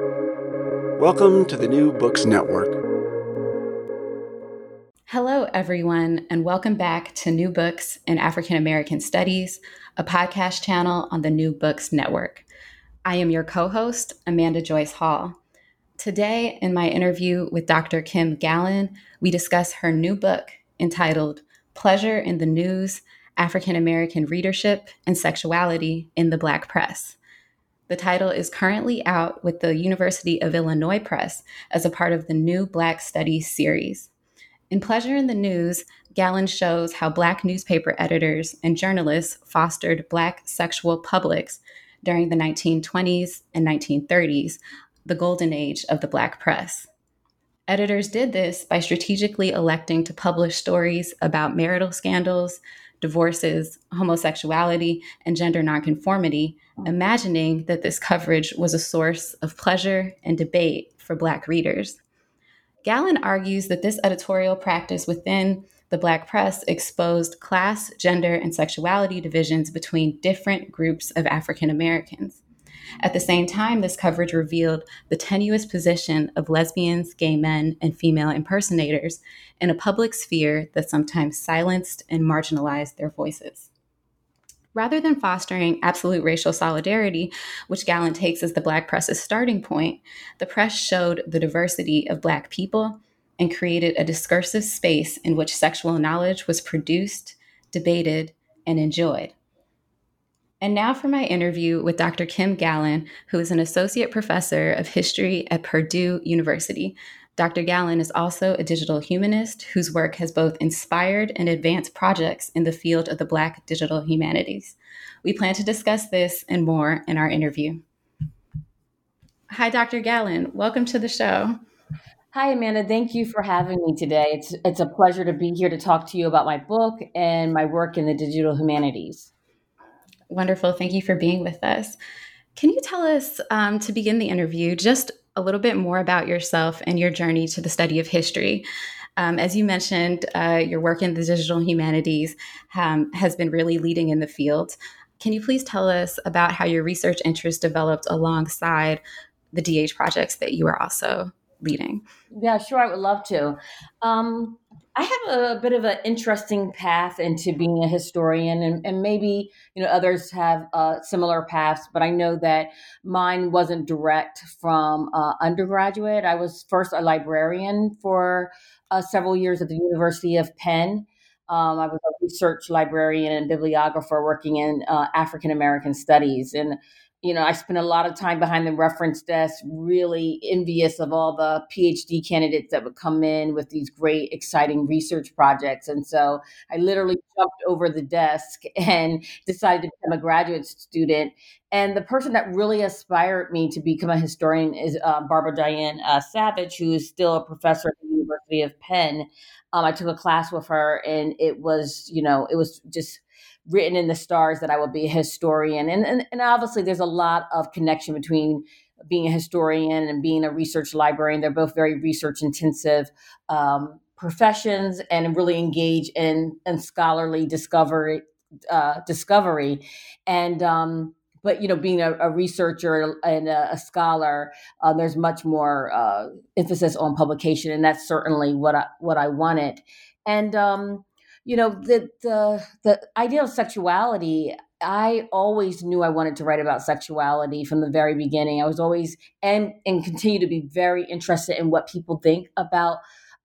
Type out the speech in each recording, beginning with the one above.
Welcome to the New Books Network. Hello, everyone, and welcome back to New Books in African American Studies, a podcast channel on the New Books Network. I am your co host, Amanda Joyce Hall. Today, in my interview with Dr. Kim Gallon, we discuss her new book entitled Pleasure in the News African American Readership and Sexuality in the Black Press. The title is currently out with the University of Illinois Press as a part of the new Black Studies series. In Pleasure in the News, Gallon shows how Black newspaper editors and journalists fostered Black sexual publics during the 1920s and 1930s, the golden age of the Black press. Editors did this by strategically electing to publish stories about marital scandals, divorces, homosexuality, and gender nonconformity, imagining that this coverage was a source of pleasure and debate for Black readers. Gallon argues that this editorial practice within the Black press exposed class, gender, and sexuality divisions between different groups of African Americans. At the same time, this coverage revealed the tenuous position of lesbians, gay men, and female impersonators in a public sphere that sometimes silenced and marginalized their voices. Rather than fostering absolute racial solidarity, which Gallon takes as the Black press's starting point, the press showed the diversity of Black people and created a discursive space in which sexual knowledge was produced, debated, and enjoyed. And now for my interview with Dr. Kim Gallon, who is an associate professor of history at Purdue University. Dr. Gallon is also a digital humanist whose work has both inspired and advanced projects in the field of the Black digital humanities. We plan to discuss this and more in our interview. Hi, Dr. Gallon. Welcome to the show. Hi, Amanda. Thank you for having me today. It's, it's a pleasure to be here to talk to you about my book and my work in the digital humanities. Wonderful. Thank you for being with us. Can you tell us, um, to begin the interview, just a little bit more about yourself and your journey to the study of history? Um, as you mentioned, uh, your work in the digital humanities um, has been really leading in the field. Can you please tell us about how your research interests developed alongside the DH projects that you are also leading? Yeah, sure. I would love to. Um, I have a, bit of an interesting path into being a historian, and, and maybe you know others have uh, similar paths, but I know that mine wasn't direct from uh, undergraduate. I was first a librarian for uh, several years at the University of Penn. Um, I was a research librarian and bibliographer working in uh, African American studies, and you know, I spent a lot of time behind the reference desk, really envious of all the PhD candidates that would come in with these great, exciting research projects. And so I literally jumped over the desk and decided to become a graduate student. And the person that really inspired me to become a historian is uh, Barbara Dianne uh, Savage, who is still a professor at the University of Penn. Um, I took a class with her, and it was, you know, it was just written in the stars that I will be a historian. And, and, and obviously, there's a lot of connection between being a historian and being a research librarian. They're both very research intensive um, professions and really engage in, in scholarly discovery. Uh, discovery and um, but you know being a, a researcher and a, a scholar uh, there's much more uh, emphasis on publication and that's certainly what i what i wanted and um, you know the the the idea of sexuality i always knew i wanted to write about sexuality from the very beginning. I was always and and continue to be very interested in what people think about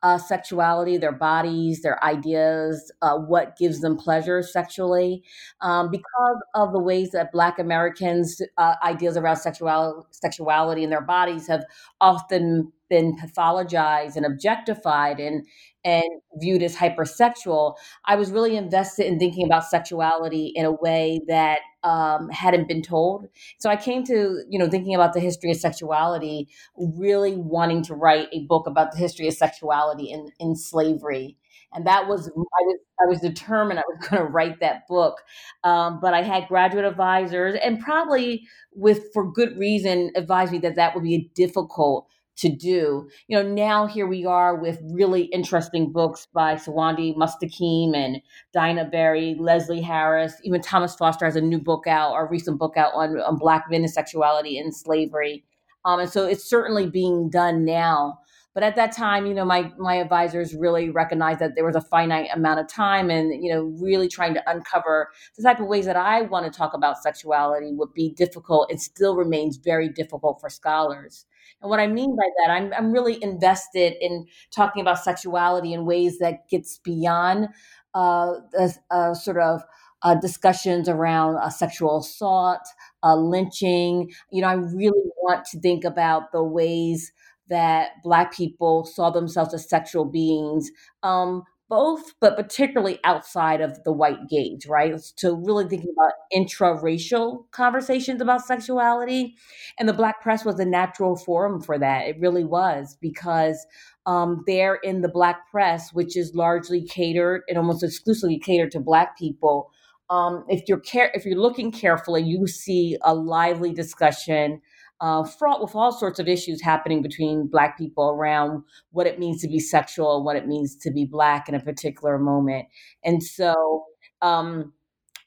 uh, sexuality, their bodies, their ideas, uh, what gives them pleasure sexually, um, because of the ways that Black Americans' uh, ideas around sexuality, sexuality and their bodies have often been pathologized and objectified and and viewed as hypersexual, I was really invested in thinking about sexuality in a way that um, hadn't been told. So I came to, you know, thinking about the history of sexuality, really wanting to write a book about the history of sexuality in, in slavery. And that was I was I was determined I was going to write that book, um, but I had graduate advisors, and probably with for good reason, advised me that that would be a difficult to do. You know, now here we are with really interesting books by Sowande Mustakeem and Daina Berry, Leslie Harris, even Thomas Foster has a new book out, or recent book out on, on Black men and sexuality and slavery. Um, and so it's certainly being done now. But at that time, you know, my my advisors really recognized that there was a finite amount of time, and you know, really trying to uncover the type of ways that I want to talk about sexuality would be difficult and still remains very difficult for scholars. And what I mean by that, I'm I'm really invested in talking about sexuality in ways that gets beyond uh, the uh, sort of uh, discussions around uh, sexual assault, uh, lynching. You know, I really want to think about the ways that Black people saw themselves as sexual beings, um, both, but particularly outside of the white gaze, right? To really thinking about intra-racial conversations about sexuality. And the Black press was a natural forum for that. It really was, because um, there in the Black press, which is largely catered and almost exclusively catered to Black people, um, if you're care- if you're looking carefully, you see a lively discussion uh, fraught with all sorts of issues happening between Black people around what it means to be sexual what it means to be Black in a particular moment. And so, um,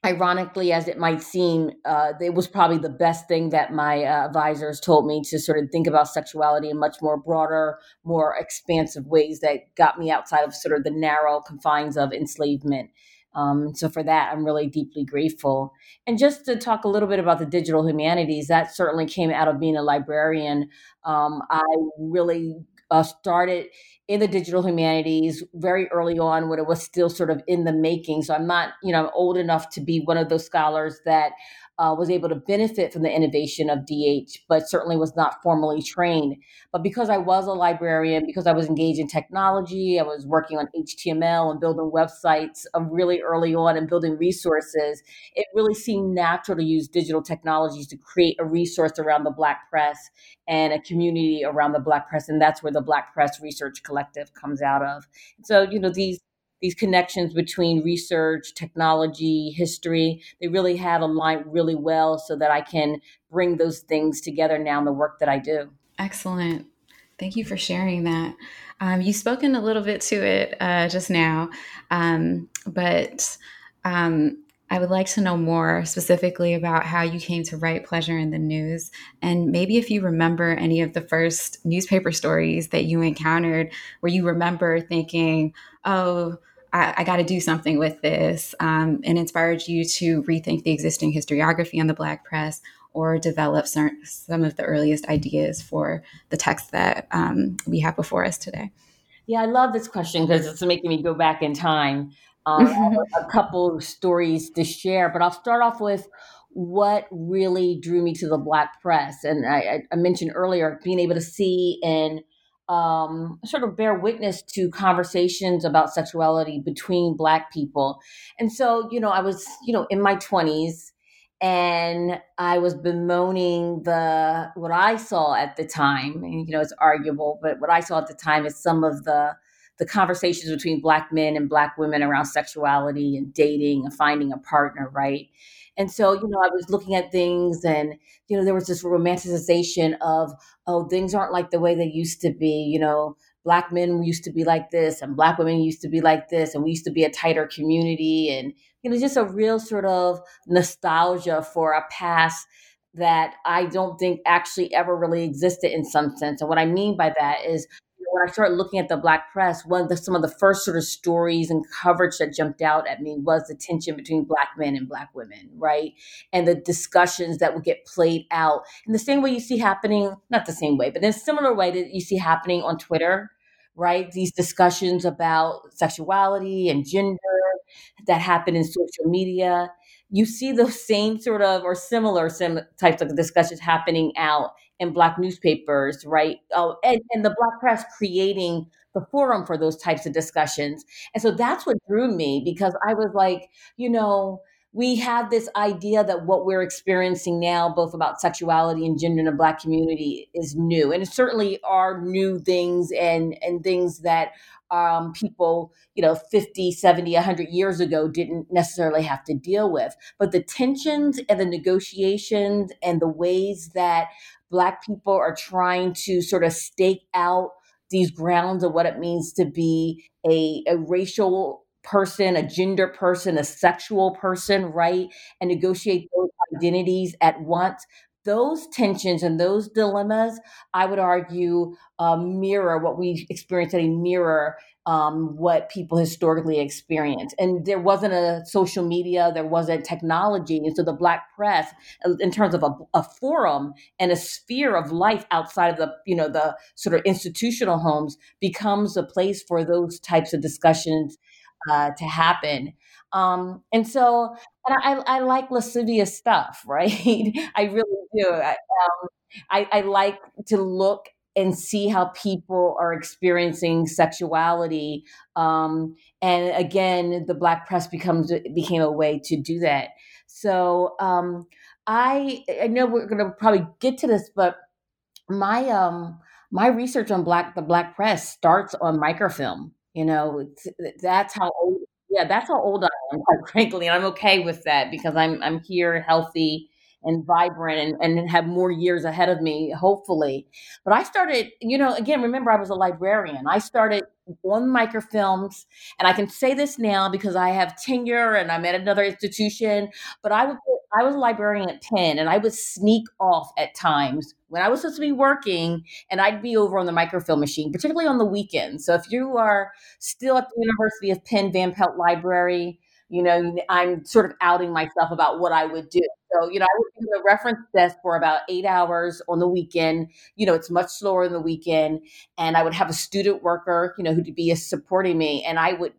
ironically, as it might seem, uh, it was probably the best thing that my uh, advisors told me to sort of think about sexuality in much more broader, more expansive ways that got me outside of sort of the narrow confines of enslavement. Um, so for that, I'm really deeply grateful. And just to talk a little bit about the digital humanities, that certainly came out of being a librarian. Um, I really uh, started in the digital humanities very early on when it was still sort of in the making. So I'm not, you know, I'm old enough to be one of those scholars that uh, was able to benefit from the innovation of DH, but certainly was not formally trained. But because I was a librarian, because I was engaged in technology, I was working on HTML and building websites really early on and building resources, it really seemed natural to use digital technologies to create a resource around the Black press and a community around the Black press. And that's where the Black Press Research Collective comes out of. So, you know, these these connections between research, technology, history, they really have aligned really well so that I can bring those things together now in the work that I do. Excellent. Thank you for sharing that. Um, you've spoken a little bit to it uh, just now, um, but um, I would like to know more specifically about how you came to write Pleasure in the News, and maybe if you remember any of the first newspaper stories that you encountered where you remember thinking, oh, I, I got to do something with this um, and inspired you to rethink the existing historiography on the Black press or develop some, some of the earliest ideas for the text that um, we have before us today? Yeah, I love this question because it's making me go back in time. Um, a couple stories to share, but I'll start off with what really drew me to the Black press. And I, I mentioned earlier being able to see and um, sort of bear witness to conversations about sexuality between Black people. And so, you know, I was, you know, in my 20s and I was bemoaning the what I saw at the time. And, you know, it's arguable, but what I saw at the time is some of the the conversations between black men and black women around sexuality and dating and finding a partner, right? And so, you know, I was looking at things and, you know, there was this romanticization of, oh, things aren't like the way they used to be. You know, black men used to be like this and black women used to be like this and we used to be a tighter community and, you know, just a real sort of nostalgia for a past that I don't think actually ever really existed in some sense. And what I mean by that is when I started looking at the Black press, one of the, some of the first sort of stories and coverage that jumped out at me was the tension between Black men and Black women, right? And the discussions that would get played out in the same way you see happening, not the same way, but in a similar way that you see happening on Twitter, right? These discussions about sexuality and gender that happen in social media. You see those same sort of or similar sim- types of discussions happening out in black newspapers, right? Oh, and, and the black press creating the forum for those types of discussions. And so that's what drew me because I was like, you know, we have this idea that what we're experiencing now, both about sexuality and gender in the Black community, is new, and it certainly are new things and and things that um, people, you know, 50, 70, 100 years ago didn't necessarily have to deal with. But the tensions and the negotiations and the ways that Black people are trying to sort of stake out these grounds of what it means to be a, a racial person, a gender person, a sexual person, right? And negotiate those identities at once those tensions and those dilemmas, I would argue, uh, mirror what we experience at a mirror um, what people historically experience. And there wasn't a social media, there wasn't technology. And so the Black press, uh, in terms of a, a, forum and a sphere of life outside of the, you know, the sort of institutional homes becomes a place for those types of discussions uh, to happen. Um, and so and I, I like lascivious stuff, right? I really do. I, um, I, I like to look and see how people are experiencing sexuality. Um, and again, the Black press becomes became a way to do that. So um, I I know we're going to probably get to this, but my um my research on black the Black press starts on microfilm. You know, that's how old. Yeah, that's how old I am, quite frankly, and I'm okay with that because I'm I'm here, healthy, and vibrant and, and have more years ahead of me, hopefully. But I started, you know, again, remember I was a librarian. I started on microfilms, and I can say this now because I have tenure and I'm at another institution. But I was I was a librarian at Penn, and I would sneak off at times when I was supposed to be working, and I'd be over on the microfilm machine, particularly on the weekends. So if you are still at the University of Penn Van Pelt Library, you know, I'm sort of outing myself about what I would do. So, you know, I would be the reference desk for about eight hours on the weekend. You know, it's much slower in the weekend. And I would have a student worker, you know, who'd be supporting me. And I would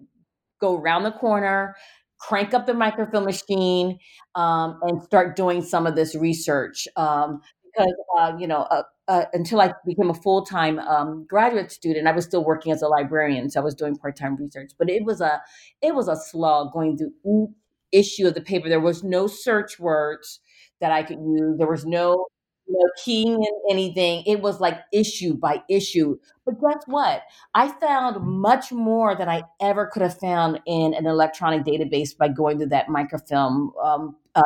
go around the corner, crank up the microfilm machine, um, and start doing some of this research. Um, because, uh, you know, uh, uh, until I became a full time um, graduate student, I was still working as a librarian, so I was doing part time research. But it was a it was a slog going through issue of the paper. There was no search words that I could use. There was no, no keying in anything. It was like issue by issue. But guess what? I found much more than I ever could have found in an electronic database by going to that microfilm um, uh,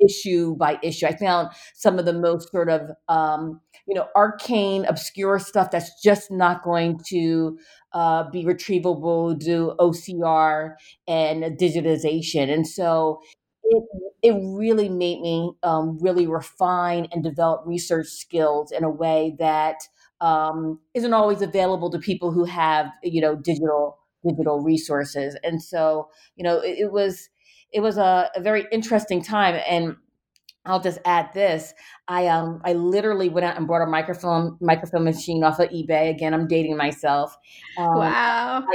issue by issue. I found some of the most sort of um, you know arcane, obscure stuff that's just not going to uh, be retrievable, do OCR and digitization, and so it it really made me um, really refine and develop research skills in a way that um, not always available to people who have you know digital digital resources, and so you know it, it was it was a, a very interesting time. And I'll just add this. I um I literally went out and bought a microfilm microfilm machine off of eBay. Again, I'm dating myself. Um, wow.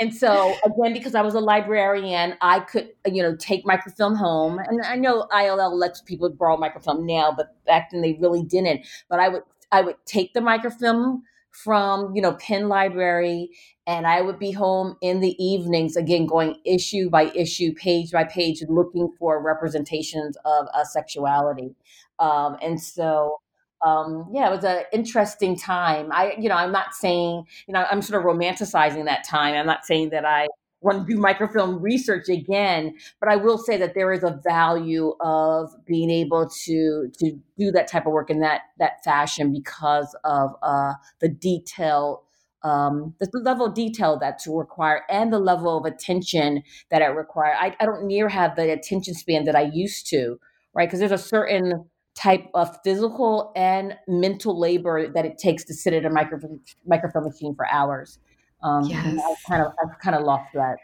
and so again, because I was a librarian, I could you know take microfilm home. And I know ILL lets people borrow microfilm now, but back then they really didn't. But I would I would take the microfilm from you know Penn Library, and I would be home in the evenings again, going issue by issue, page by page, looking for representations of uh, sexuality. Um, and so, um, yeah, it was an interesting time. I, you know, I'm not saying, you know, I'm sort of romanticizing that time. I'm not saying that I to do microfilm research again, but I will say that there is a value of being able to to do that type of work in that that fashion because of uh, the detail. Um, the level of detail that's required and the level of attention that it requires. I, I don't near have the attention span that I used to, right? Because there's a certain type of physical and mental labor that it takes to sit at a microfilm, microfilm machine for hours. Um, yes. I've kind of I've kind of lost that.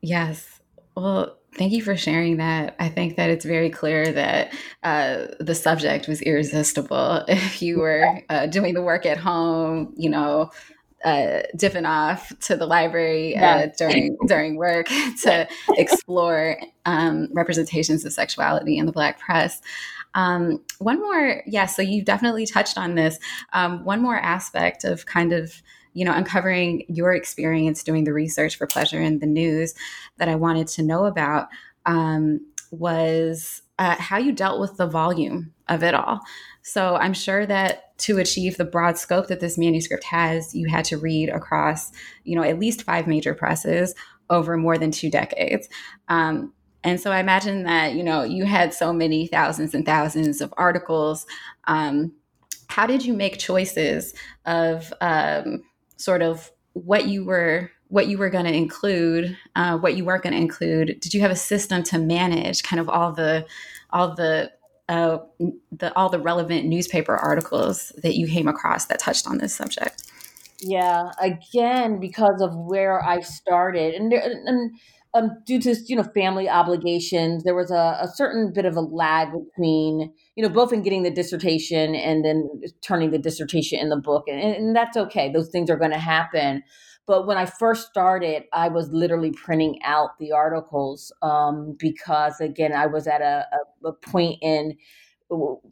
Yes. Well, thank you for sharing that. I think that it's very clear that uh, the subject was irresistible. If you were uh, doing the work at home, you know, uh, dipping off to the library uh, during during work to explore um, representations of sexuality in the Black press. Um, one more, yeah. So you definitely touched on this. Um, one more aspect of kind of you know, uncovering your experience doing the research for Pleasure in the News that I wanted to know about um, was uh, how you dealt with the volume of it all. So I'm sure that to achieve the broad scope that this manuscript has, you had to read across, you know, at least five major presses over more than two decades. Um, and so I imagine that, you know, you had so many thousands and thousands of articles. Um, how did you make choices of um, sort of what you were what you were going to include, uh, what you weren't going to include. Did you have a system to manage kind of all the all the uh, the, all the relevant newspaper articles that you came across that touched on this subject? Yeah, again, because of where I started, and, and um, due to you know family obligations, there was a, a, certain bit of a lag between you know both in getting the dissertation and then turning the dissertation in the book, and, and that's okay. Those things are going to happen. But when I first started, I was literally printing out the articles um, because again, I was at a, a, a point in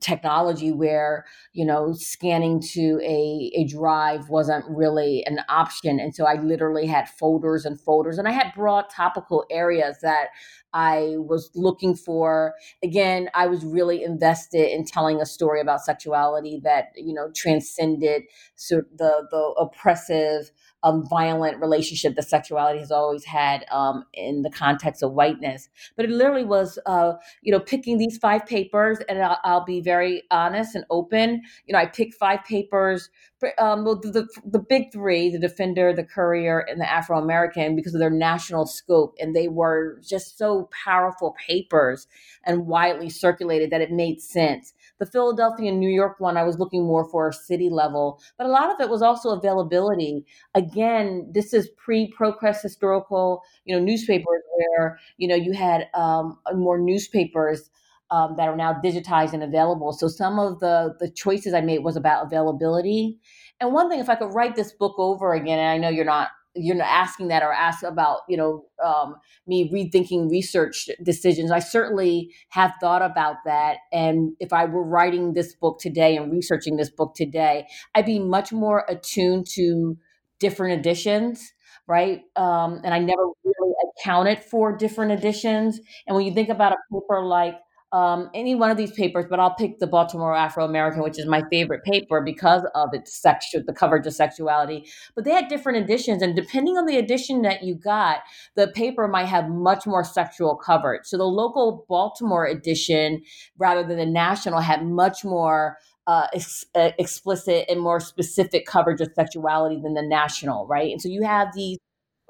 technology where you know scanning to a, a drive wasn't really an option and so i literally had folders and folders and i had broad topical areas that i was looking for. Again i was really invested in telling a story about sexuality that you know transcended so the the oppressive um, violent relationship that sexuality has always had um, in the context of whiteness. But it literally was, uh, you know, picking these five papers, and I'll, I'll, be very honest and open. You know, I picked five papers, um, the, the, the big three, the Defender, the Courier, and the Afro American, because of their national scope, and they were just so powerful papers and widely circulated that it made sense. The Philadelphia and New York one, I was looking more for a city level, but a lot of it was also availability. Again, this is pre ProQuest historical, you know, newspapers where you know you had um, more newspapers. Um, that are now digitized and available. So some of the the choices I made was about availability. And one thing, if I could write this book over again, and I know you're not you're not asking that or ask about you know um, me rethinking research decisions. I certainly have thought about that. And if i were writing this book today and researching this book today i'd be much more attuned to different editions right? Um, and i never really accounted for different editions. And when you think about a paper like um, any one of these papers, but I'll pick the Baltimore Afro American, which is my favorite paper because of its sexual, the coverage of sexuality. But they had different editions, and depending on the edition that you got, the paper might have much more sexual coverage. So the local Baltimore edition, rather than the national, had much more uh, ex- uh, explicit and more specific coverage of sexuality than the national, right? And so you have these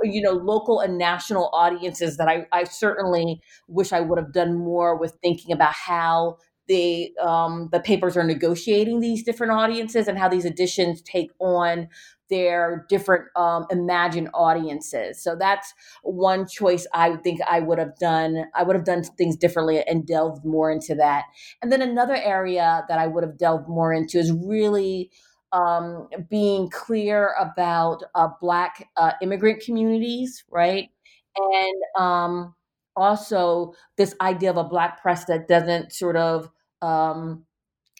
you know local and national audiences that I, I certainly wish I would have done more with thinking about how the um, the papers are negotiating these different audiences and how these editions take on their different um, imagined audiences. So that's one choice I think I would have done. I would have done things differently and delved more into that. And then another area that I would have delved more into is really um, being clear about uh, Black uh, immigrant communities, right? And um, also this idea of a Black press that doesn't sort of um,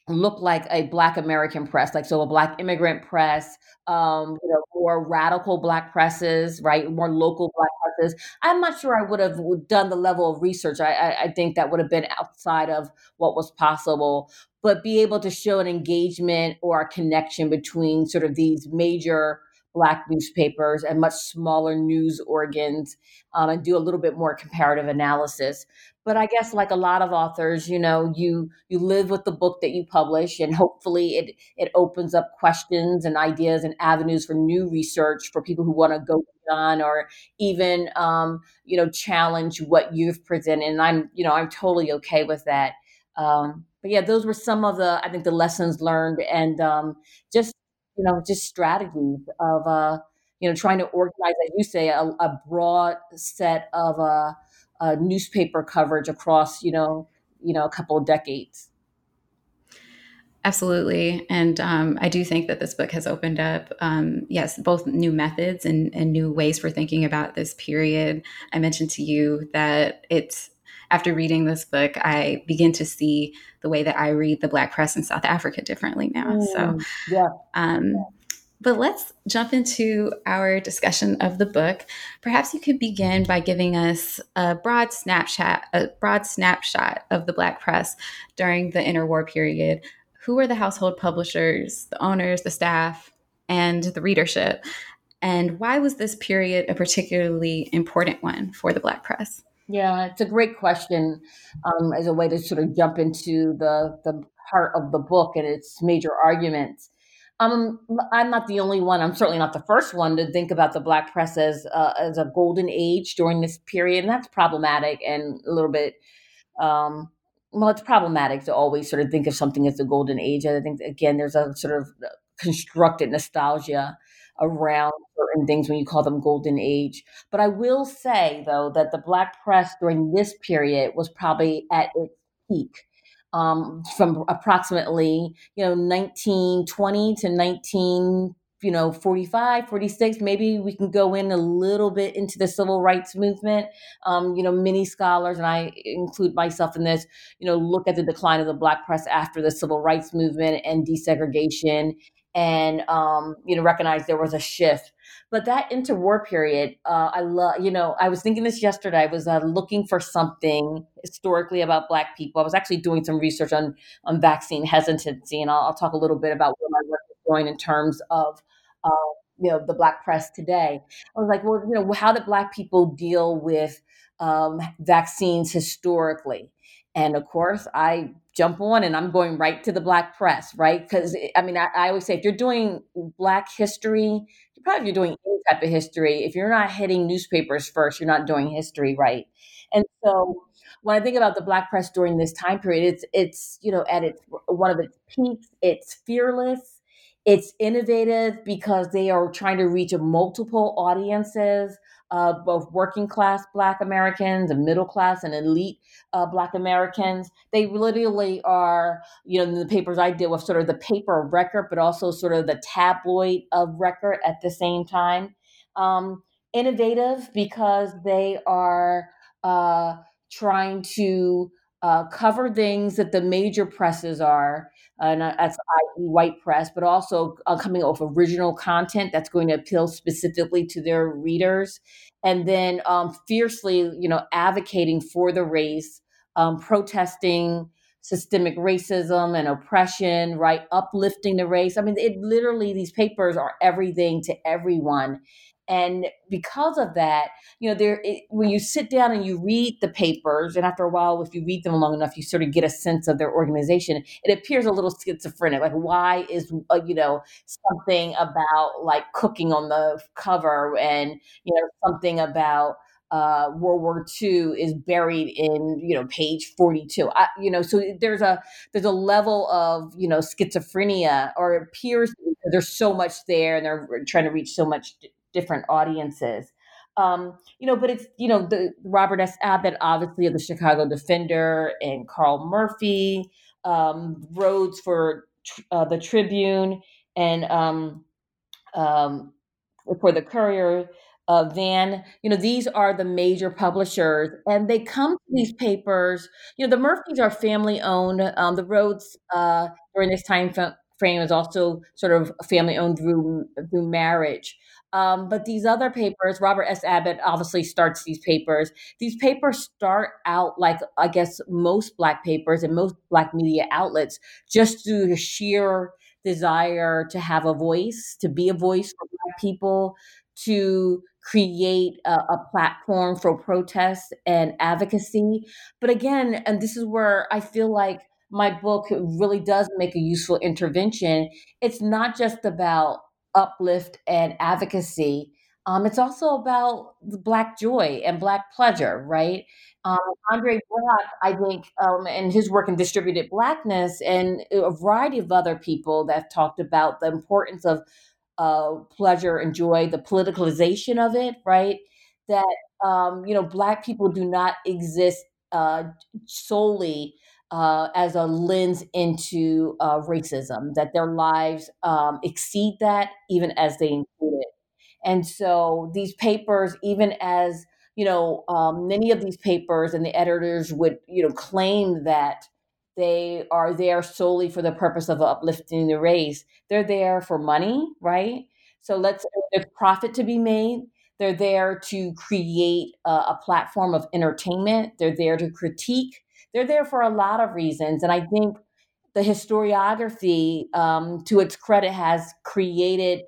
look like a Black American press, like so a Black immigrant press, um, you know, more radical Black presses, right? More local Black presses. I'm not sure I would have done the level of research. I, I, I think that would have been outside of what was possible but be able to show an engagement or a connection between sort of these major black newspapers and much smaller news organs um, and do a little bit more comparative analysis. But i guess like a lot of authors you know you you live with the book that you publish and hopefully it it opens up questions and ideas and avenues for new research for people who want to go beyond or even um, you know challenge what you've presented and i'm you know i'm totally okay with that um, but yeah, those were some of the I think the lessons learned and um, just you know just strategies of uh, you know trying to organize, as you say, a, a broad set of uh, uh, newspaper coverage across you know you know a couple of decades. Absolutely. And um, I do think that this book has opened up, um, yes, both new methods and, and, new ways for thinking about this period. I mentioned to you that it's after reading this book, I begin to see the way that I read the Black press in South Africa differently now. Mm, so, yeah. Um, yeah. But let's jump into our discussion of the book. Perhaps you could begin by giving us a broad snapshot, a broad snapshot of the Black press during the interwar period. Who were the household publishers, the owners, the staff, and the readership? And why was this period a particularly important one for the Black press? Yeah, it's a great question um, as a way to sort of jump into the the heart of the book and its major arguments. Um, I'm not the only one. I'm certainly not the first one to think about the black press as uh, as a golden age during this period, and that's problematic and a little bit um, well, it's problematic to always sort of think of something as the golden age. I think again, there's a sort of constructed nostalgia around certain things when you call them golden age. But I will say though that the black press during this period was probably at its peak. Um, from approximately you know 1920 to 19 you know 45 46 maybe we can go in a little bit into the civil rights movement um, you know many scholars and i include myself in this you know look at the decline of the black press after the civil rights movement and desegregation and um, you know recognize there was a shift. But that interwar period uh, i love you know i was thinking this yesterday i was uh, looking for something historically about black people. I was actually doing some research on on vaccine hesitancy and i'll, I'll talk a little bit about where my work is going in terms of uh, you know the black press today. I was like well you know how did black people deal with um, vaccines historically? And of course i jump on and i'm going right to the black press right? Because i mean I, I, always say if you're doing black history probably you're doing any type of history if you're not hitting newspapers first you're not doing history right. And so when i think about the black press during this time period it's it's you know at its one of its peaks it's fearless it's innovative because they are trying to reach multiple audiences, uh, both working class Black Americans and middle class and elite uh, Black Americans. They literally are, you know, the papers I deal with, sort of the paper record, but also sort of the tabloid of record at the same time. Um, innovative because they are uh, trying to uh, cover things that the major presses are, and that's i.e. white press, but also uh, coming with original content that's going to appeal specifically to their readers, and then um, fiercely, you know, advocating for the race, um, protesting systemic racism and oppression, right? Uplifting the race. I mean, it literally these papers are everything to everyone, and because of that you know there it, when you sit down and you read the papers and after a while if you read them long enough you sort of get a sense of their organization it appears a little schizophrenic like why is uh, you know something about like cooking on the cover and you know something about uh, World War II is buried in you know page 42. I, you know, so there's a there's a level of you know schizophrenia, or it appears there's so much there, and they're trying to reach so much different audiences. Um, you know, but it's you know the Robert S. Abbott, obviously of the Chicago Defender, and Carl Murphy, um, Rhodes for uh, the Tribune, and um, um, for the Courier. Uh, Vann, you know, these are the major publishers, and they come to these papers. You know, the Murphys are family owned. Um, the Rhodes uh, during this time frame is also sort of family owned through through marriage. Um, but these other papers, Robert S. Abbott obviously starts these papers. These papers start out like, I guess, most Black papers and most Black media outlets, just through the sheer desire to have a voice, to be a voice for Black people, to create a, a, platform for protest and advocacy. But again, and this is where I feel like my book really does make a useful intervention. It's not just about uplift and advocacy. Um, it's also about Black joy and Black pleasure, right? Um, Andre Brock, I think, um, and his work in distributed Blackness, and a variety of other people that have talked about the importance of uh, pleasure and joy, the politicalization of it, right? That um, you know, Black people do not exist uh, solely uh, as a lens into uh, racism, that their lives um, exceed that even as they include it. And so these papers, even as you know, um, many of these papers and the editors would you know claim that they are there solely for the purpose of uplifting the race. They're there for money, right? So let's there's profit to be made. They're there to create a, a platform of entertainment. They're there to critique they're there for a lot of reasons. And I think the historiography, um, to its credit, has created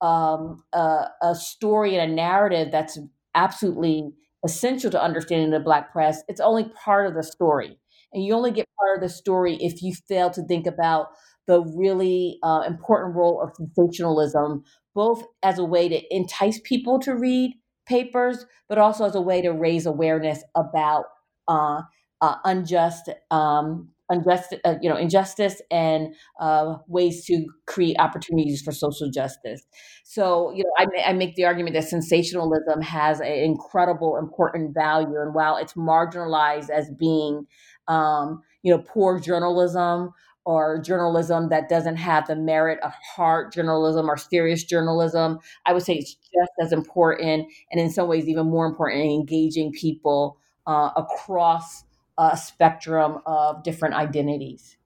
um, a, a, story and a narrative that's absolutely essential to understanding the Black press. It's only part of the story. And you only get part of the story if you fail to think about the really uh, important role of sensationalism, both as a way to entice people to read papers, but also as a way to raise awareness about uh, uh, unjust um, unjust, uh, you know, injustice and uh, ways to create opportunities for social justice. So, you know, I, I make the argument that sensationalism has an incredible, important value, and while it's marginalized as being, um, you know, poor journalism or journalism that doesn't have the merit of hard journalism or serious journalism, I would say it's just as important, and in some ways even more important, in engaging people uh, across a spectrum of different identities.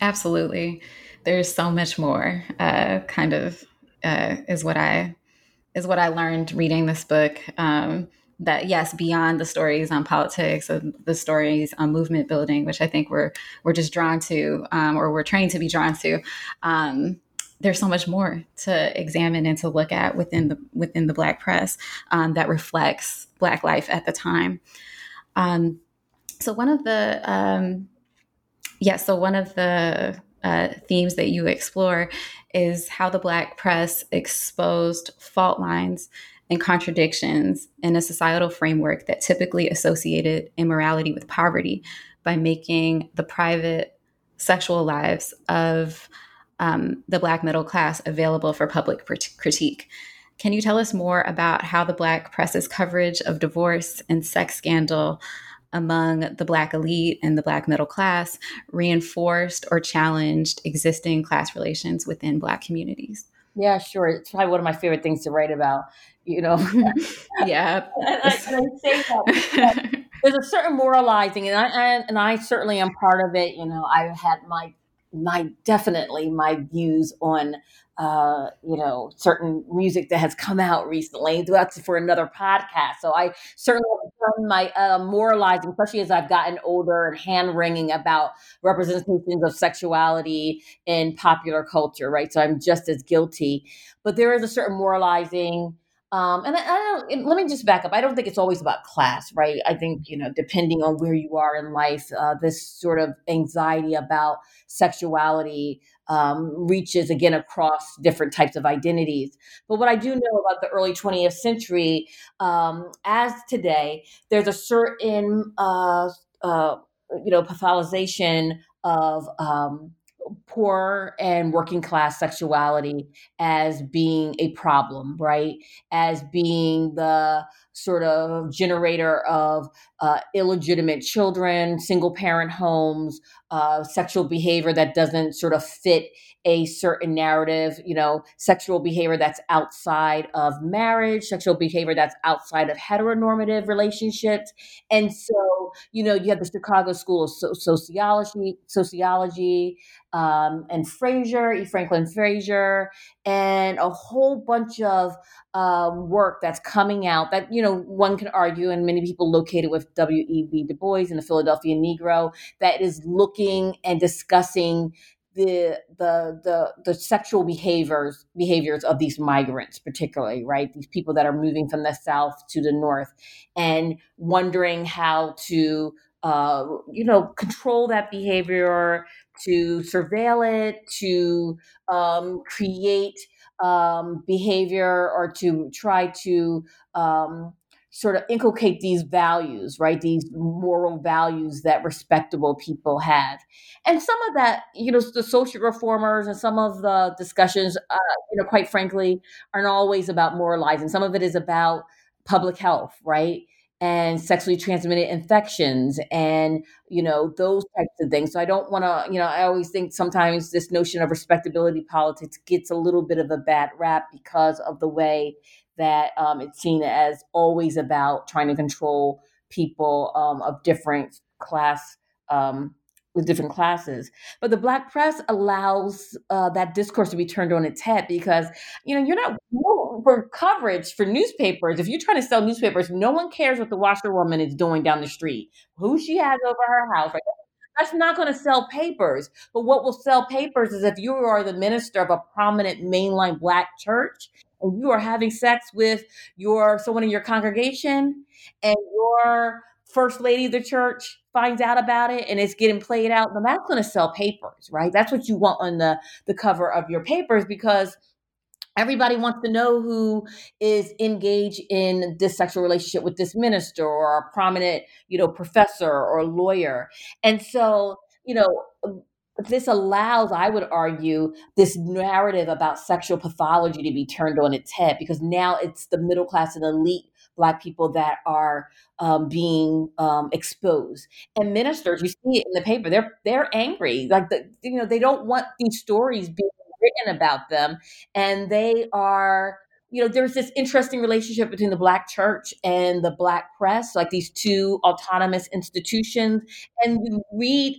Absolutely. There's so much more, uh, kind of, uh, is what I is what I learned reading this book. Um, that yes, beyond the stories on politics, and the stories on movement building, which I think we're we're just drawn to, um, or we're trained to be drawn to. Um, there's so much more to examine and to look at within the within the Black press um, that reflects Black life at the time. Um, so one of the um, yeah, so one of the uh, themes that you explore is how the Black press exposed fault lines and contradictions in a societal framework that typically associated immorality with poverty by making the private sexual lives of um, the Black middle class available for public critique. Can you tell us more about how the Black press's coverage of divorce and sex scandal among the Black elite and the Black middle class reinforced or challenged existing class relations within Black communities? Yeah, sure. It's probably one of my favorite things to write about, you know. yeah. and, I, and I say that, there's a certain moralizing, and I, and I certainly am part of it. You know, I've had my my definitely my views on uh, you know certain music that has come out recently. That's for another podcast. So I certainly my uh, moralizing, especially as I've gotten older and hand wringing about representations of sexuality in popular culture. Right, so I'm just as guilty. But there is a certain moralizing um, and I, I don't. Let me just back up. I don't think it's always about class, right? I think you know, depending on where you are in life, uh, this sort of anxiety about sexuality um, reaches again across different types of identities. But what I do know about the early 20th century, um, as today, there's a certain uh, uh, you know pathologization of um, poor and working class sexuality as being a problem, right? As being the sort of generator of uh, illegitimate children, single parent homes, uh, sexual behavior that doesn't sort of fit a certain narrative, you know, sexual behavior that's outside of marriage, sexual behavior that's outside of heteronormative relationships. And so, you know, you have the Chicago School of so- Sociology, sociology, um, and Frazier, E. Franklin Frazier, and a whole bunch of um, work that's coming out that, you know, one can argue, and many people located with W.E.B. Du Bois and the Philadelphia Negro, that is looking and discussing the the the the sexual behaviors behaviors of these migrants particularly right these people that are moving from the south to the north and wondering how to uh, you know control that behavior to surveil it to um, create um, behavior or to try to um, sort of inculcate these values, right? These moral values that respectable people have. And some of that, you know, the social reformers and some of the discussions, uh, you know, quite frankly, aren't always about moralizing. Some of it is about public health, right? And sexually transmitted infections and, you know, those types of things. So I don't want to, you know, I always think sometimes this notion of respectability politics gets a little bit of a bad rap because of the way that um, it's seen as always about trying to control people um, of different class um, with different classes. But the black press allows uh, that discourse to be turned on its head because you know you're not for coverage for newspapers. If you're trying to sell newspapers, no one cares what the washerwoman is doing down the street, who she has over her house. Right? That's not going to sell papers. But what will sell papers is if you are the minister of a prominent mainline black church and you are having sex with your someone in your congregation and your first lady of the church finds out about it and it's getting played out, then that's going to sell papers, right? That's what you want on the the cover of your papers because everybody wants to know who is engaged in this sexual relationship with this minister or a prominent you know professor or lawyer. And so you know this allows i would argue this narrative about sexual pathology to be turned on its head because now it's the middle class and elite black people that are um, being um, exposed. And ministers you see it in the paper they're they're angry. Like the, you know they don't want these stories being written about them and they are you know there's this interesting relationship between the black church and the black press like these two autonomous institutions and you read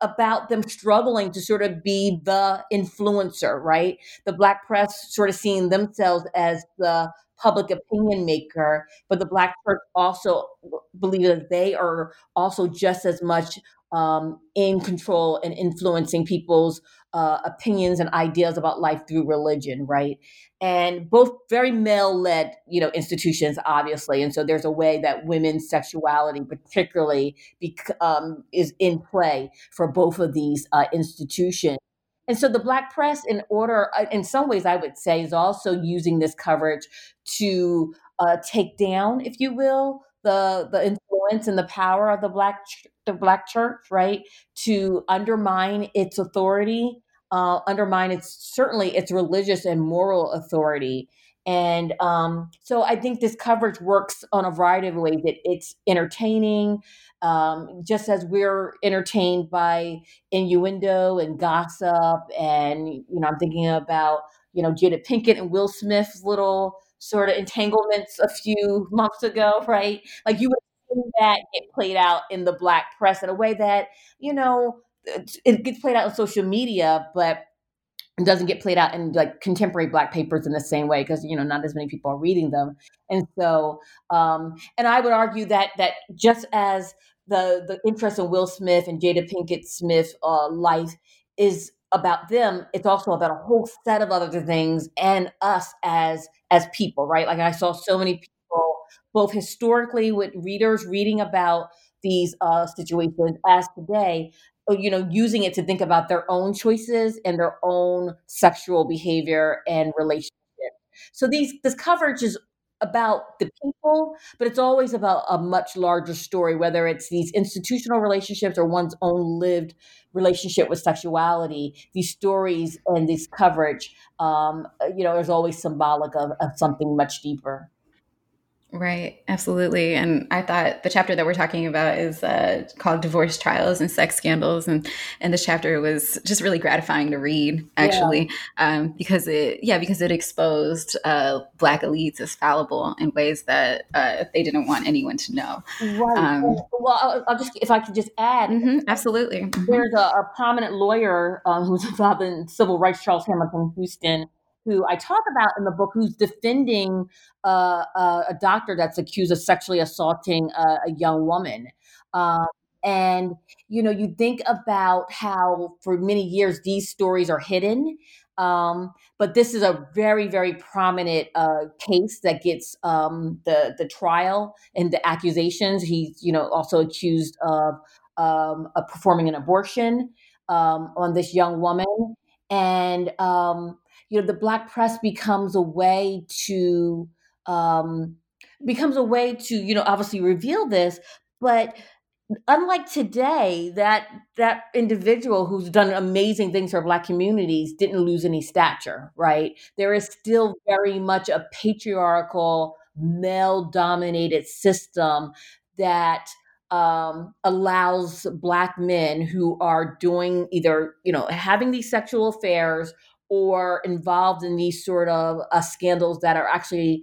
about them struggling to sort of be the influencer right? The black press sort of seeing themselves as the public opinion maker but the black church also believe that they are also just as much um, in control and influencing people's uh, opinions and ideas about life through religion, right? And both very male-led, you know, institutions, obviously. And so there's a way that women's sexuality, particularly, bec- um, is in play for both of these uh, institutions. And so the Black press, in order, uh, in some ways, I would say, is also using this coverage to uh, take down, if you will, the the influence and the power of the black the black church, right? To undermine its authority uh, undermine its certainly its religious and moral authority. And um, so I think this coverage works on a variety of ways. It, it's entertaining, um, just as we're entertained by innuendo and gossip. And, you know, I'm thinking about, you know, Jada Pinkett and Will Smith's little sort of entanglements a few months ago, right? Like you would that get played out in the black press in a way that, you know, it gets played out on social media, but it doesn't get played out in like contemporary black papers in the same way because you know not as many people are reading them and so um and i would argue that that just as the the interest in will smith and jada pinkett smith uh life is about them it's also about a whole set of other things and us as as people right? Like i saw so many people both historically with readers reading about these uh, situations as today uh, you know using it to think about their own choices and their own sexual behavior and relationship. So these this coverage is about the people but it's always about a much larger story whether it's these institutional relationships or one's own lived relationship with sexuality. These stories and this coverage um, uh, you know is always symbolic of, of something much deeper Right, absolutely. And I thought the chapter that we're talking about is uh, called "Divorce Trials and Sex Scandals," and and this chapter was just really gratifying to read, actually, yeah. um, because it yeah because it exposed uh, Black elites as fallible in ways that uh, they didn't want anyone to know. Right. Um, well, I'll, I'll, just if I could just add, mm-hmm, absolutely. Mm-hmm. There's a, a, prominent lawyer um, who's involved in civil rights, Charles Hamilton Houston who I talk about in the book, who's defending uh, uh, a doctor that's accused of sexually assaulting a, a young woman. Um, and you know, you think about how for many years these stories are hidden. Um, but this is a very, very prominent uh, case that gets um, the the trial and the accusations. He's, you know, also accused of, um, of performing an abortion um, on this young woman, and um, you know the black press becomes a way to um, becomes a way to you know obviously reveal this but unlike today that that individual who's done amazing things for black communities didn't lose any stature right? There is still very much a patriarchal male dominated system that um, allows black men who are doing either you know having these sexual affairs or involved in these sort of uh, scandals that are actually,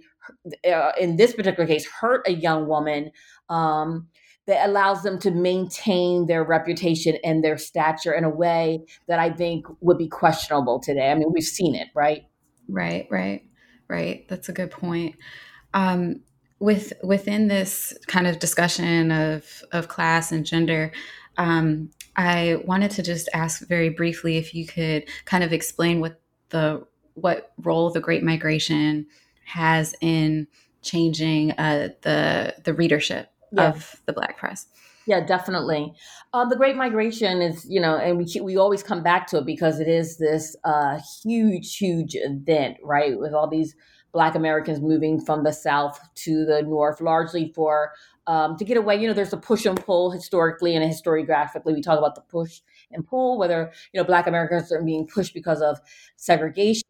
uh, in this particular case, hurt a young woman. Um, that allows them to maintain their reputation and their stature in a way that I think would be questionable today. I mean, we've seen it, right? Right, right, right. That's a good point. Um, with within this kind of discussion of of class and gender, um, I wanted to just ask very briefly if you could kind of explain what the what role the Great Migration has in changing uh, the the readership of the Black press. Yeah, definitely. Uh, the Great Migration is, you know, and we we always come back to it because it is this uh, huge, huge event, right? With all these Black Americans moving from the South to the North, largely for um, to get away. You know, there's a push and pull historically and historiographically. We talk about the push and pull, whether you know Black Americans are being pushed because of segregation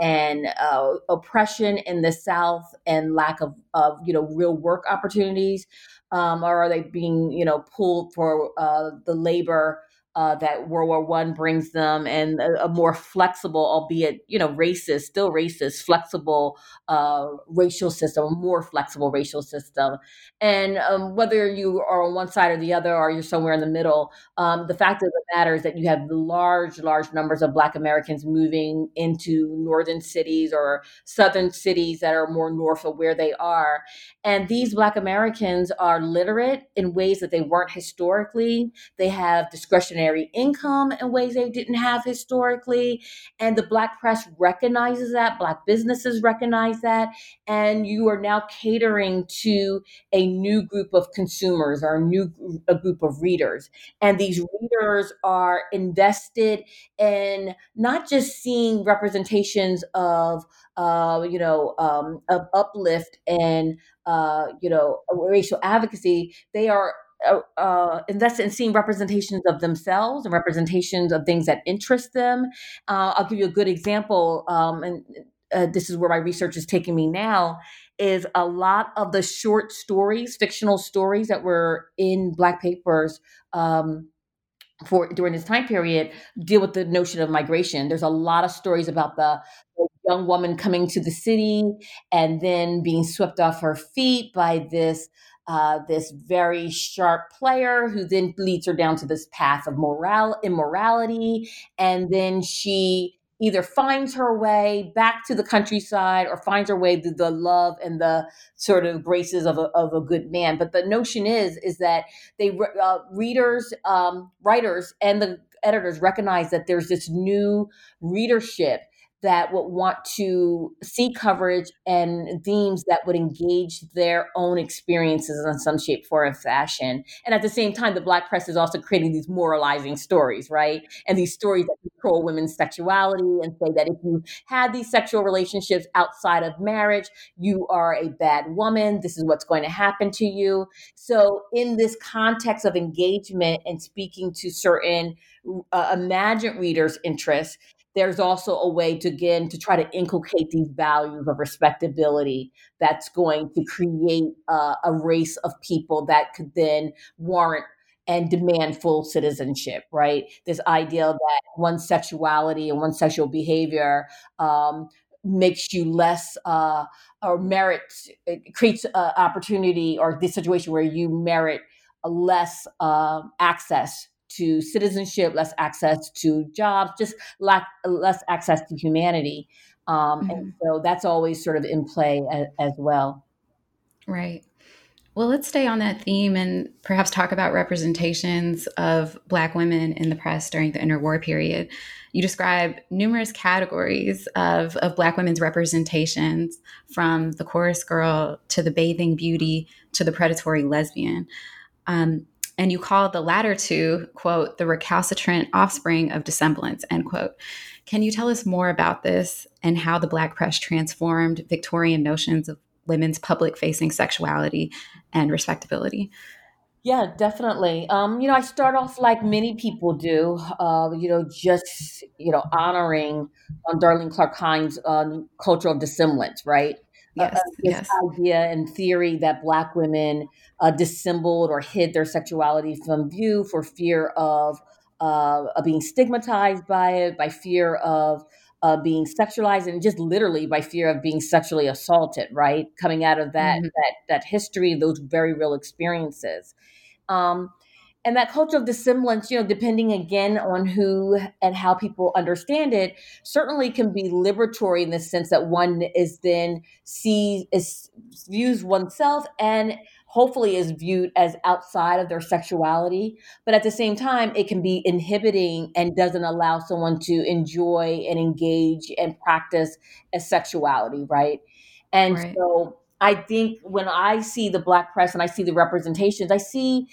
and uh, oppression in the South and lack of, of you know real work opportunities, um, or are they being you know pulled for uh, the labor uh, that World War One brings them, and a, a, more flexible, albeit you know racist, still racist, flexible uh, racial system, a more flexible racial system. And um, whether you are on one side or the other, or you're somewhere in the middle, um, the fact of the matter is that you have large, large numbers of Black Americans moving into northern cities or southern cities that are more north of where they are, and these Black Americans are literate in ways that they weren't historically. They have discretionary income in ways they didn't have historically. And the Black press recognizes that, Black businesses recognize that. And you are now catering to a new group of consumers or a new a group of readers. And these readers are invested in not just seeing representations of uh, you know, um, of uplift and uh, you know, racial advocacy, they are uh, uh, invest in seeing representations of themselves and representations of things that interest them. Uh, I'll give you a good example, um, and uh, this is where my research is taking me now. Is a lot of the short stories, fictional stories that were in Black papers um, for during this time period deal with the notion of migration. There's a lot of stories about the, the young woman coming to the city and then being swept off her feet by this uh, this very sharp player who then leads her down to this path of moral immorality, and then she either finds her way back to the countryside or finds her way to the love and the sort of graces of a, of a good man. But the notion is is that they uh, readers, um, writers, and the editors recognize that there's this new readership that would want to see coverage and themes that would engage their own experiences in some shape, form, or fashion. And at the same time, the Black press is also creating these moralizing stories, right? And these stories that control women's sexuality and say that if you had these sexual relationships outside of marriage, you are a bad woman. This is what's going to happen to you. So, in this context of engagement and speaking to certain uh, imagined readers' interests, there's also a way to again to try to inculcate these values of respectability that's going to create a race of people that could then warrant and demand full citizenship right? This idea that one sexuality and one sexual behavior um, makes you less uh, or merits, creates opportunity or this situation where you merit less uh, access to citizenship, less access to jobs, just lack less access to humanity. Um, mm-hmm. And so that's always sort of in play as, as well. Right. Well, let's stay on that theme and perhaps talk about representations of Black women in the press during the interwar period. You describe numerous categories of, of Black women's representations, from the chorus girl to the bathing beauty to the predatory lesbian. Um, and you call the latter two, quote, the recalcitrant offspring of dissemblance, end quote. Can you tell us more about this and how the Black press transformed Victorian notions of women's public facing sexuality and respectability? Yeah, definitely. Um, you know, I start off like many people do, uh, you know, just, you know, honoring um, Darlene Clark Hine's um, cultural dissemblance, right? Yes, uh, this yes. idea and theory that Black women uh, dissembled or hid their sexuality from view for fear of, uh, of being stigmatized by it, by fear of uh, being sexualized, and just literally by fear of being sexually assaulted. Right, coming out of that mm-hmm. that that history, those very real experiences. Um, and that culture of dissemblance, you know, depending again on who and how people understand it, certainly can be liberatory in the sense that one is then sees is views oneself and hopefully is viewed as outside of their sexuality. But at the same time, it can be inhibiting and doesn't allow someone to enjoy and engage and practice a sexuality, right? And right. so I think when I see the black press and I see the representations, I see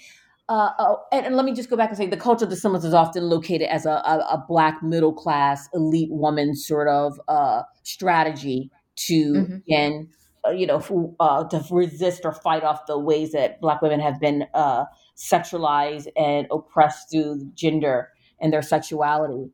uh, oh, and, and, let me just go back and say the culture of dissemblance is often located as a, a, a black middle class elite woman sort of uh, strategy to mm-hmm. again, uh, you know, uh, to resist or fight off the ways that black women have been uh, sexualized and oppressed through gender and their sexuality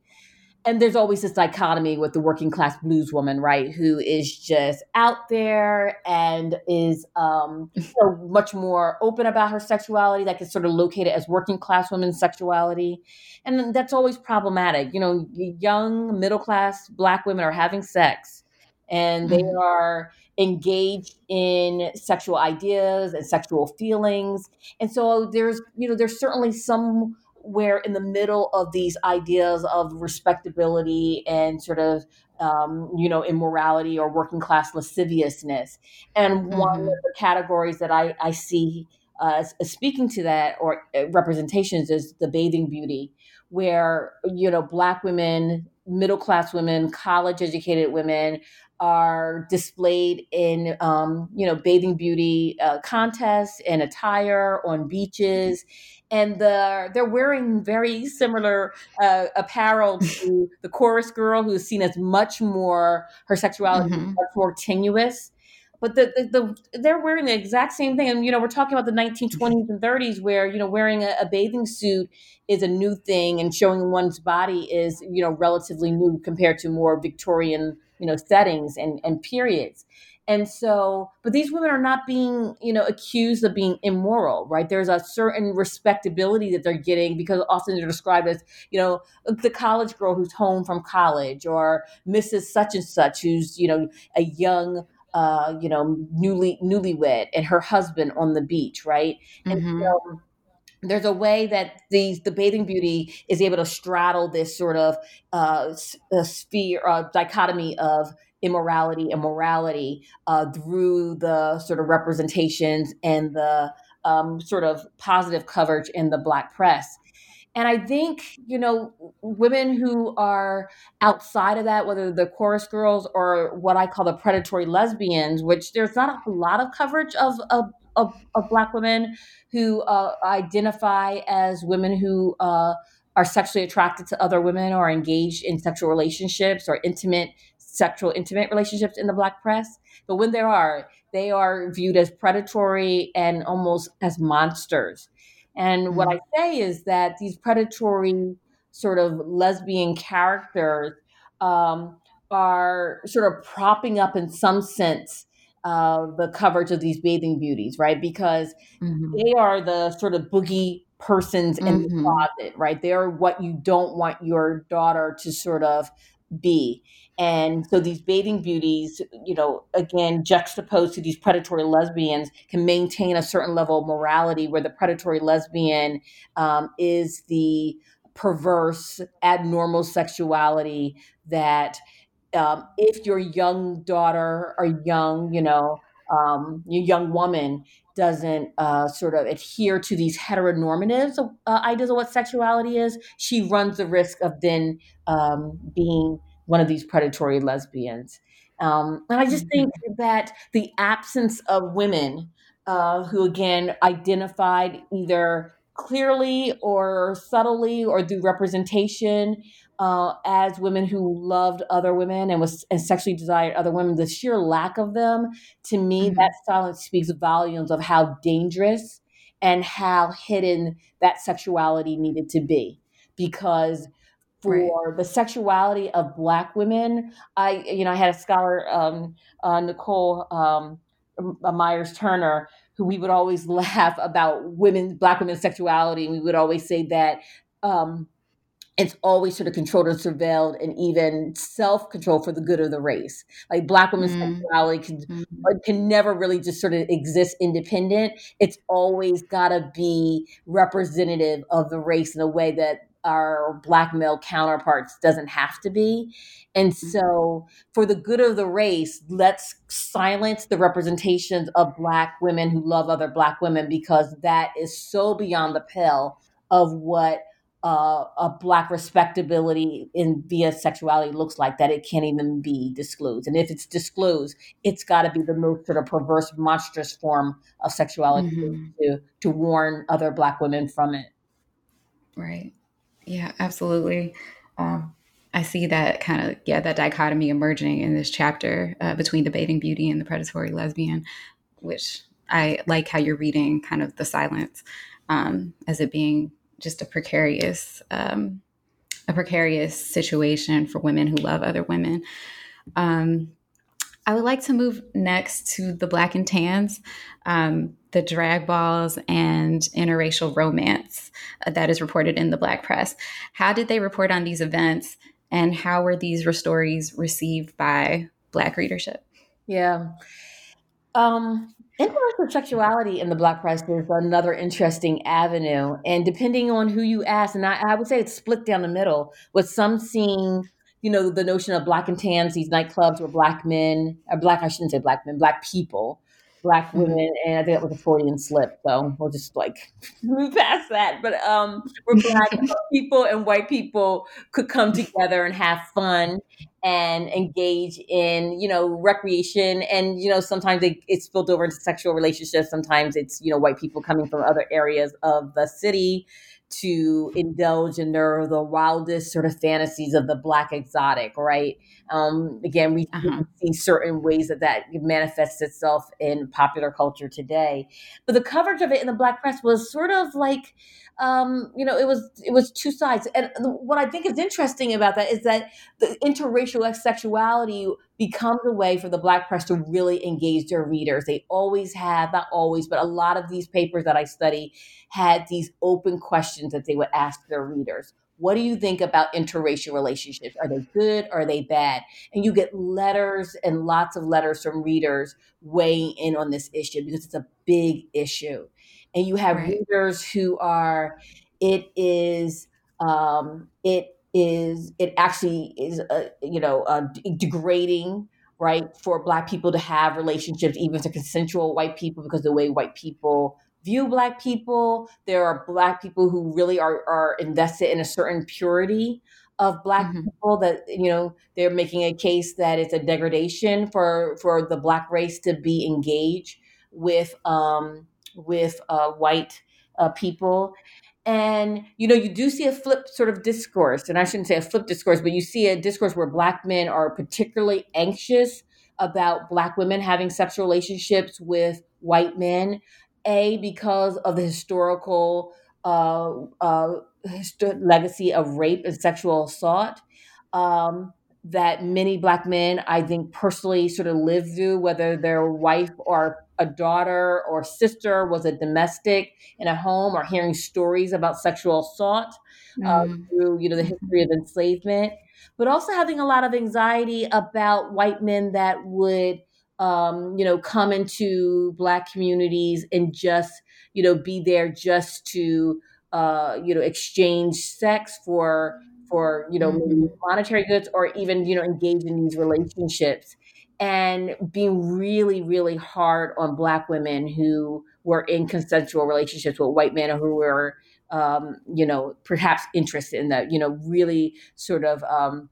and there's always this dichotomy with the working class blues woman, right, who is just out there and is um, so much more open about her sexuality, that is sort of located as working class women's sexuality, and that's always problematic. You know, young middle class black women are having sex, and they mm-hmm. are engaged in sexual ideas and sexual feelings, and so there's you know there's certainly some where in the middle of these ideas of respectability and sort of um, you know immorality or working class lasciviousness and mm-hmm. one of the categories that i, I see uh, speaking to that or uh, representations is the bathing beauty where you know black women middle class women college educated women are displayed in um, you know bathing beauty uh, contests and attire on beaches and the, they're wearing very similar uh, apparel to the chorus girl who's seen as much more her sexuality mm-hmm. much more tenuous but the, the, the, they're wearing the exact same thing and you know we're talking about the 1920s and 30s where you know wearing a, a, bathing suit is a new thing and showing one's body is you know relatively new compared to more victorian you know settings and and periods and so, but these women are not being, you know, accused of being immoral, right? There's a certain respectability that they're getting because often they're described as, you know, the college girl who's home from college or Mrs. Such and Such who's, you know, a young, uh, you know, newly newlywed and her husband on the beach, right? And mm-hmm. so there's a way that these the bathing beauty is able to straddle this sort of uh, sphere uh, dichotomy of immorality and morality uh, through the sort of representations and the um, sort of positive coverage in the black press. And I think, you know, women who are outside of that, whether the chorus girls or what I call the predatory lesbians, which there's not a lot of coverage of, of, of, of Black women who uh, identify as women who uh, are sexually attracted to other women or engaged in sexual relationships or intimate sexual intimate relationships in the black press but when there are they are viewed as predatory and almost as monsters and mm-hmm. what i say is that these predatory sort of lesbian characters um, are sort of propping up in some sense uh, the coverage of these bathing beauties right because mm-hmm. they are the sort of boogie persons in mm-hmm. the closet right they are what you don't want your daughter to sort of be. And so these bathing beauties, you know, again, juxtaposed to these predatory lesbians, can maintain a certain level of morality where the predatory lesbian um, is the perverse, abnormal sexuality that um, if your young daughter or young, you know, um, your young woman doesn't uh, sort of adhere to these heteronormative uh, ideas of what sexuality is, she runs the risk of then um, being one of these predatory lesbians. Um, and I just think mm-hmm. that the absence of women uh, who, again, identified either clearly or subtly or through representation uh, as women who loved other women and was and sexually desired other women, the sheer lack of them, to me, mm-hmm. that silence speaks volumes of how dangerous and how hidden that sexuality needed to be. Because for right. the sexuality of black women i you know i had a scholar um, uh, nicole um, myers turner who we would always laugh about women black women's sexuality and we would always say that um, it's always sort of controlled and surveilled and even self-controlled for the good of the race like black women's mm. sexuality can, mm. can never really just sort of exist independent it's always got to be representative of the race in a way that our black male counterparts doesn't have to be. And mm-hmm. so, for the good of the race, let's silence the representations of black women who love other black women because that is so beyond the pale of what uh, a black respectability in via sexuality looks like that it can't even be disclosed. And if it's disclosed it's got to be the most sort of perverse monstrous form of sexuality mm-hmm. to to warn other black women from it. Right. Yeah absolutely. Um, i see that kind of yeah that dichotomy emerging in this chapter uh, between the bathing beauty and the predatory lesbian which i like how you're reading kind of the silence um, as it being just a precarious um, a precarious situation for women who love other women. Um, I would like to move next to the black and tans, um, the drag balls and interracial romance uh, that is reported in the black press. How did they report on these events and how were these stories received by black readership? Yeah. Um, Interracial sexuality in the Black press is another interesting avenue. And depending on who you ask, and I, I, would say it's split down the middle, with some seeing, you know, the notion of black and tans, these nightclubs where black men, or black, I shouldn't say black men, black people black mm-hmm. women, and I think that was a Freudian slip. So we'll just like move past that. But um, where black people and white people could come together and have fun and engage in you know recreation and you know sometimes it, it's spilled over into sexual relationships sometimes it's you know white people coming from other areas of the city to indulge in their the wildest sort of fantasies of the black exotic, right? Um, again, we, uh-huh. see certain ways that that manifests itself in popular culture today. But the coverage of it in the black press was sort of like um, you know, it was it was two sides. And what I think is interesting about that is that the interracial sexuality becomes a way for the black press to really engage their readers. They always have, not always, but a lot of these papers that I study had these open questions that they would ask their readers. What do you think about interracial relationships? Are they good? Or are they bad? And you get letters and lots of letters from readers weighing in on this issue because it's a big issue and you have right. readers who are it is um, it is it actually is uh, you know uh, degrading right for black people to have relationships even to consensual white people because the way white people view black people there are black people who really are are invested in a certain purity of black mm-hmm. people that you know they're making a case that it's a degradation for for the black race to be engaged with um with uh, white uh, people. And, you know, you do see a flip sort of discourse, and I shouldn't say a flip discourse, but you see a discourse where Black men are particularly anxious about Black women having sexual relationships with white men. A, because of the historical uh, uh, legacy of rape and sexual assault. Um, that many black men, I think, personally sort of live through, whether their wife or a daughter or sister was a domestic in a home, or hearing stories about sexual assault mm. through, you know, the history of enslavement, but also having a lot of anxiety about white men that would, um, you know, come into black communities and just, you know, be there just to, uh, you know, exchange sex for for you know mm-hmm. monetary goods or even you know engage in these relationships and being really really hard on black women who were in consensual relationships with white men or who were um, you know perhaps interested in that you know really sort of um,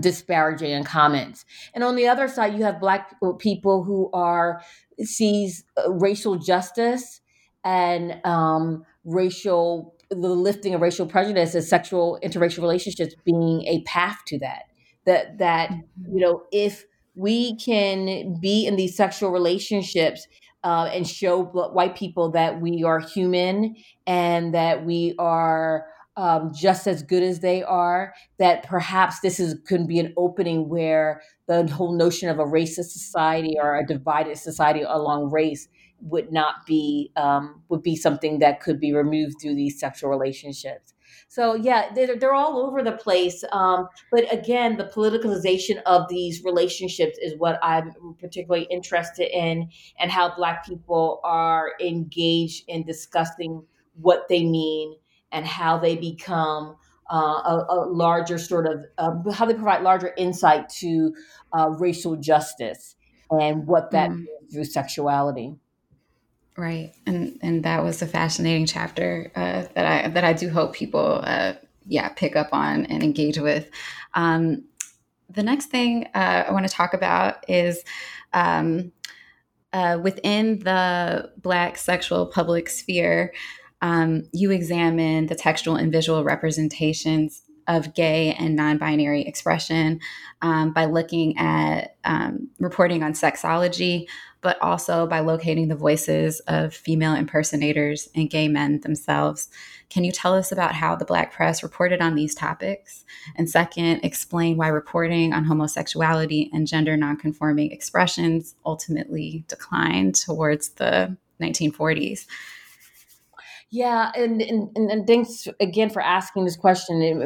disparaging in comments and on the other side you have black people who are sees uh, racial justice and um, racial the lifting of racial prejudice as sexual interracial relationships being a path to that. That that mm-hmm. you know if we can be in these sexual relationships uh, and show white people that we are human and that we are um, just as good as they are, that perhaps this is could be an opening where the whole notion of a racist society or a divided society along race would not be um, would be something that could be removed through these sexual relationships. So yeah, they're, they're all over the place. Um, but again, the politicalization of these relationships is what I'm particularly interested in, and how Black people are engaged in discussing what they mean and how they become uh, a, a, larger sort of uh, how they provide larger insight to uh, racial justice and what that mm. means through sexuality. Right, and and that was a fascinating chapter uh, that I that I do hope people, uh, yeah, pick up on and engage with. Um, the next thing uh, I want to talk about is um, uh, within the Black sexual public sphere. Um, you examine the textual and visual representations of gay and non binary expression um, by looking at um, reporting on sexology, but also by locating the voices of female impersonators and gay men themselves. Can you tell us about how the Black press reported on these topics? And second, explain why reporting on homosexuality and gender nonconforming expressions ultimately declined towards the 1940s. Yeah, and, and and thanks again for asking this question. It,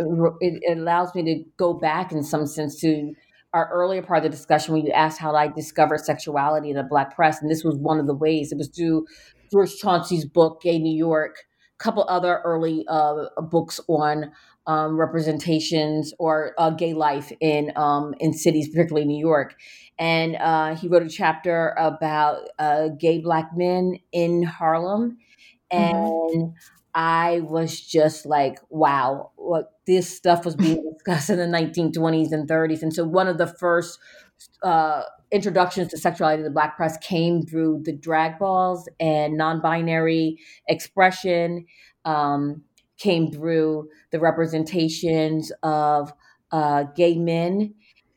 it, it, allows me to go back in some sense to our earlier part of the discussion when you asked how I discovered sexuality in the Black press, and this was one of the ways. It was through George Chauncey's book, Gay New York, a couple other early uh, books on um, representations or uh, gay life in um, in cities, particularly New York. And uh, he wrote a chapter about uh, gay black men in Harlem Mm-hmm. and mm-hmm. I was just like, wow, what this stuff was being discussed in the 1920s and 30s. And so one of the first uh, introductions to sexuality in the Black press came through the drag balls and non-binary expression. Um, came through the representations of uh, gay men,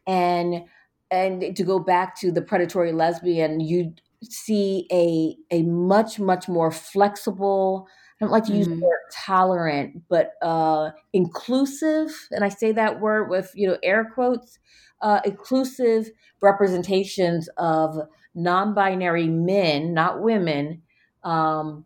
and and to go back to the predatory lesbian, you see a a much much more flexible I don't like to use mm. the word tolerant, but uh, inclusive, and I say that word with you know air quotes, uh, inclusive representations of non-binary men, not women, um,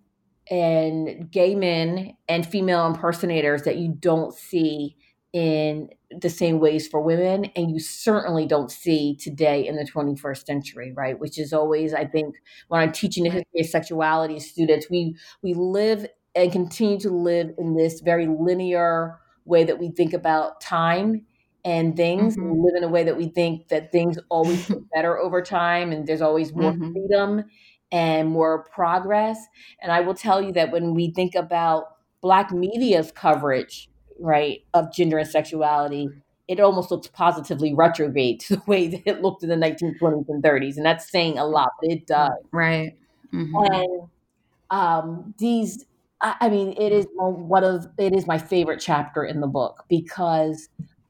and gay men and female impersonators that you don't see in the same ways for women and you certainly don't see today in the 21st century right which is always i think when i'm teaching the history of sexuality students we we live and continue to live in this very linear way that we think about time and things mm-hmm. we live in a way that we think that things always get better over time and there's always more mm-hmm. freedom and more progress and i will tell you that when we think about black media's coverage right, of gender and sexuality, it almost looks positively retrograde to the way that it looked in the 1920s and 30s. And that's saying a lot, but it does. Right. Mm-hmm. And um, these, I mean, it is one of, it is my favorite chapter in the book because,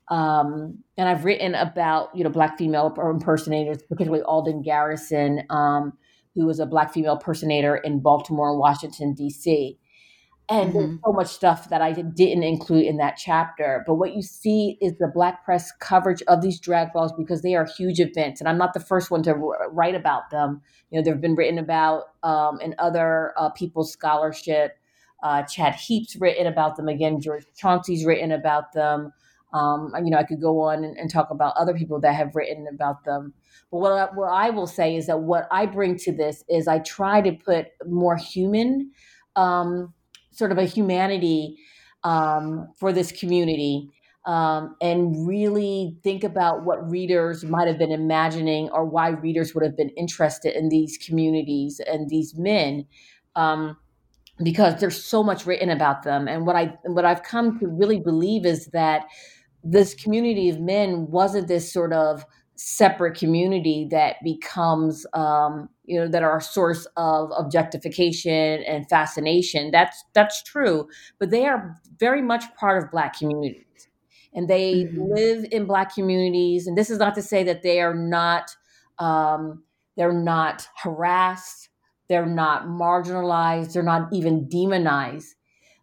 um, and I've written about, you know, Black female impersonators, particularly Alden Garrison, um, who was a Black female impersonator in Baltimore and Washington, D.C and mm-hmm. there's so much stuff that I didn't include in that chapter. But what you see is the Black press coverage of these drag balls because they are huge events, and I'm not the first one to write about them. You know, they've been written about um, in other uh, people's scholarship. Uh, Chad Heap's written about them again. George Chauncey's written about them. Um, you know, I could go on and, and, talk about other people that have written about them. But what I, what I will say is that what I bring to this is I try to put more human. Um, sort of a humanity um, for this community um, and really think about what readers might have been imagining or why readers would have been interested in these communities and these men um, because there's so much written about them. And what i what i've come to really believe is that this community of men wasn't this sort of separate community that becomes um, you know that are a source of objectification and fascination. That's that's true but they are very much part of black communities. And they mm-hmm. live in black communities and this is not to say that they are not um, they're not harassed they're not marginalized they're not even demonized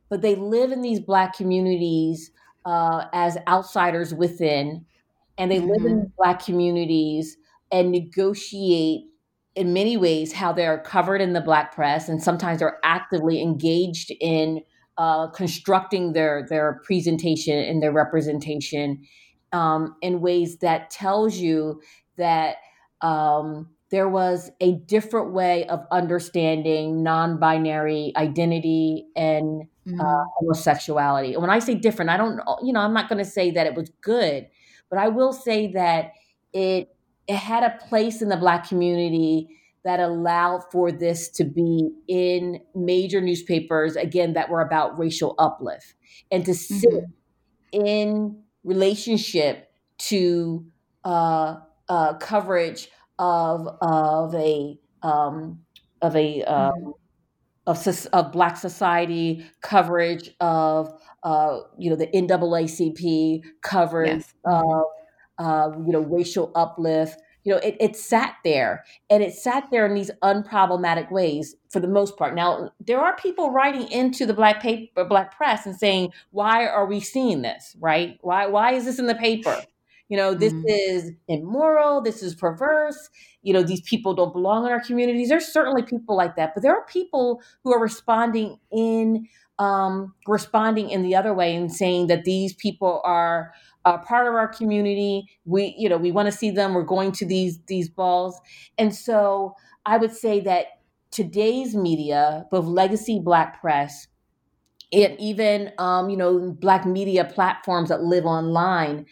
but they live in these black communities uh, as outsiders within and they mm-hmm. live in mm-hmm. black communities and negotiate in many ways how they're covered in the black press and sometimes they're actively engaged in uh, constructing their their presentation and their representation um, in ways that tells you that um, there was a different way of understanding non-binary identity and uh, mm-hmm. uh, homosexuality. And when I say different, I don't, you know, I'm not going to say that it was good, but I will say that it it had a place in the black community that allowed for this to be in major newspapers again that were about racial uplift and to sit mm-hmm. in relationship to uh, uh, coverage of of a um, of a um, of, of Black society coverage of uh, you know the NAACP coverage yes. of uh, you know racial uplift. You know, it, it sat there and it sat there in these unproblematic ways for the most part. Now, there are people writing into the black paper, black press and saying, why are we seeing this? Right? Why, why is this in the paper? You know, this mm-hmm. is immoral. This is perverse. You know, these people don't belong in our communities. There's certainly people like that, but there are people who are responding in um, responding in the other way and saying that these people are a part of our community. We, you know, we want to see them. We're going to these these balls, and so I would say that today's media, both legacy Black press and even um, you know Black media platforms that live online,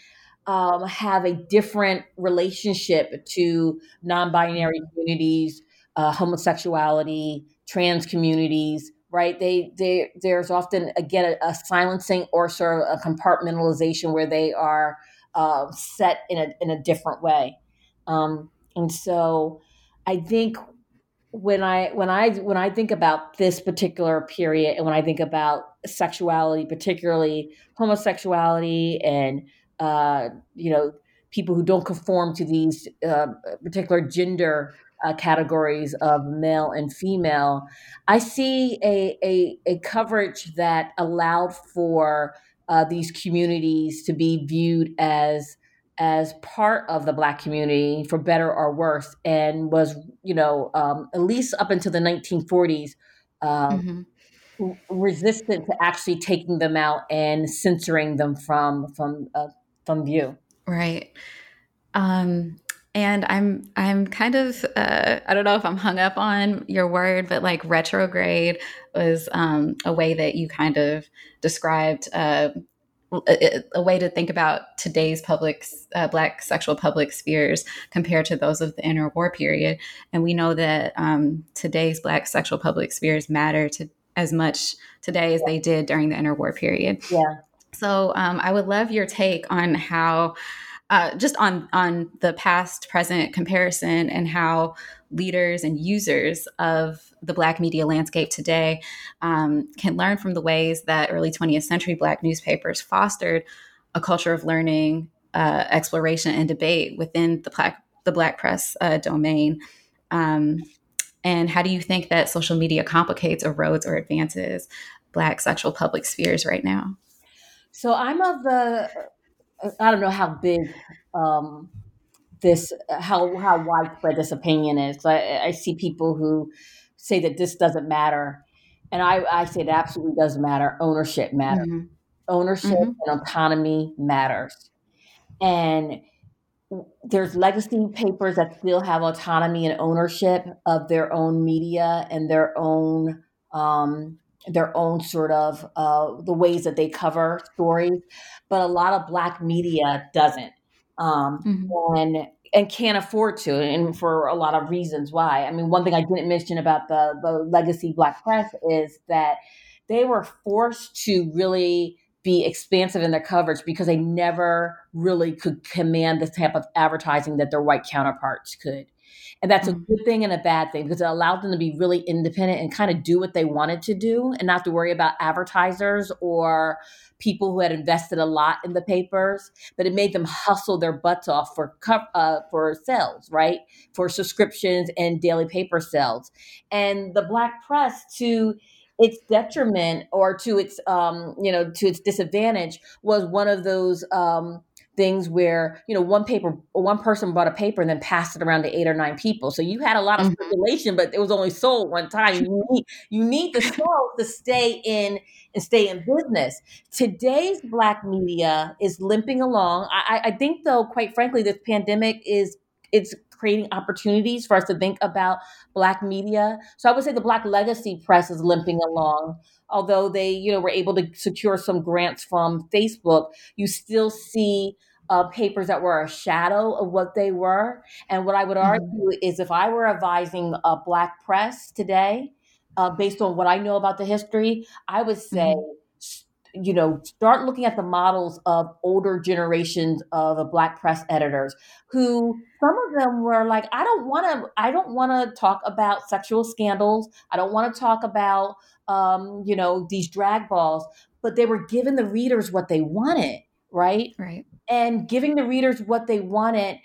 um, have a different relationship to non-binary communities, uh, homosexuality, trans communities. Right? They, they, there's often again a, a silencing or sort of a compartmentalization where they are uh, set in a in a different way, um, and so I think when I when I when I think about this particular period and when I think about sexuality, particularly homosexuality and uh, you know, people who don't conform to these uh, particular gender uh, categories of male and female, I see a, a, a coverage that allowed for uh, these communities to be viewed as as part of the black community for better or worse and was you know um, at least up until the 1940s um, mm-hmm. resistant to actually taking them out and censoring them from from uh, from view. Right. Um, and I'm I'm kind of uh, I don't know if I'm hung up on your word, but like retrograde was um, a way that you kind of described uh, a, a, way to think about today's public uh, black sexual public spheres compared to those of the interwar period. And we know that um, today's black sexual public spheres matter to as much today as they did during the interwar period. Yeah. So um, I would love your take on how, uh, just on on the past present comparison and how leaders and users of the Black media landscape today um, can learn from the ways that early 20th century Black newspapers fostered a culture of learning, uh, exploration, and debate within the Black the Black press uh, domain. Um, and how do you think that social media complicates, erodes, or advances Black sexual public spheres right now? So I'm of the I don't know how big um, this how how widespread this opinion is. I, I see people who say that this doesn't matter, and I, I say it absolutely does matter. Ownership matters. Mm-hmm. Ownership mm-hmm. and autonomy matters, and there's legacy papers that still have autonomy and ownership of their own media and their own um, their own sort of uh, the ways that they cover stories, but a lot of black media doesn't, um, mm-hmm. and and can't afford to, and for a lot of reasons why. I mean, one thing I didn't mention about the the legacy black press is that they were forced to really be expansive in their coverage because they never really could command the type of advertising that their white counterparts could. And that's mm-hmm. a good thing and a bad thing because it allowed them to be really independent and kind of do what they wanted to do and not to worry about advertisers or people who had invested a lot in the papers. But it made them hustle their butts off for uh, for sales, right? For subscriptions and daily paper sales. And the black press to its detriment or to its um, you know to its disadvantage was one of those um, things where you know one paper one person bought a paper and then passed it around to eight or nine people. So you had a lot of mm-hmm. circulation but it was only sold one time. You need you need the sales to stay in and stay in business. Today's black media is limping along. I, I think though quite frankly this pandemic is it's creating opportunities for us to think about black media so i would say the black legacy press is limping along although they you know were able to secure some grants from facebook you still see uh, papers that were a shadow of what they were. And what I would mm-hmm. argue mm-hmm. is if I were advising a Black press today, uh, based on what I know about the history, I would say, mm-hmm. You know, start looking at the models of older generations of uh, Black press editors who some of them were like, I don't want to, I don't want to talk about sexual scandals. I don't want to talk about, um, you know, these drag balls, but they were giving the readers what they wanted, right? Right and giving the readers what they wanted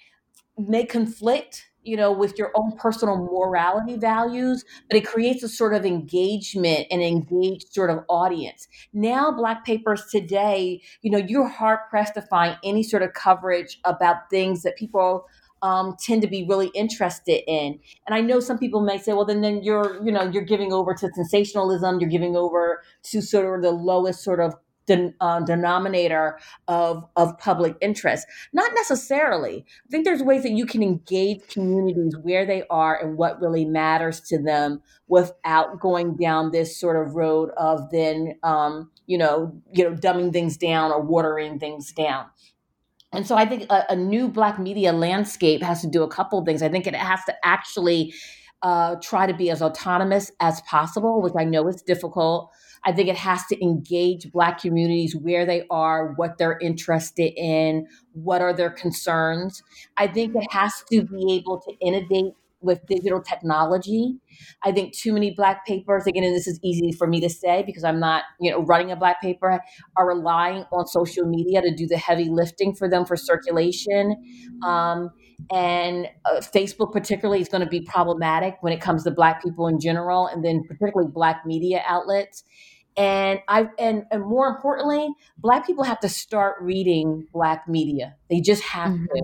may conflict you know with your own personal morality values but it creates a sort of engagement and engaged sort of audience now black papers today you know you're hard pressed to find any sort of coverage about things that people um, tend to be really interested in. And I know some people may say, well, then, then you're, you know, you're giving over to sensationalism. You're giving over to sort of the lowest sort of den, uh, denominator of of public interest. Not necessarily. I think there's ways that you can engage communities where they are and what really matters to them without going down this sort of road of then um, you know you know dumbing things down or watering things down. And so I think a, a new black media landscape has to do a couple things. I think it has to actually uh, try to be as autonomous as possible, which I know is difficult. I think it has to engage Black communities where they are, what they're interested in, what are their concerns. I think it has to be able to innovate with digital technology. I think too many black papers, again, and this is easy for me to say because I'm not, you know, running a black paper, are relying on social media to do the heavy lifting for them for circulation. Um, and uh, Facebook, particularly, is going to be problematic when it comes to black people in general, and then particularly black media outlets and i and, and more importantly black people have to start reading black media they just have mm-hmm. to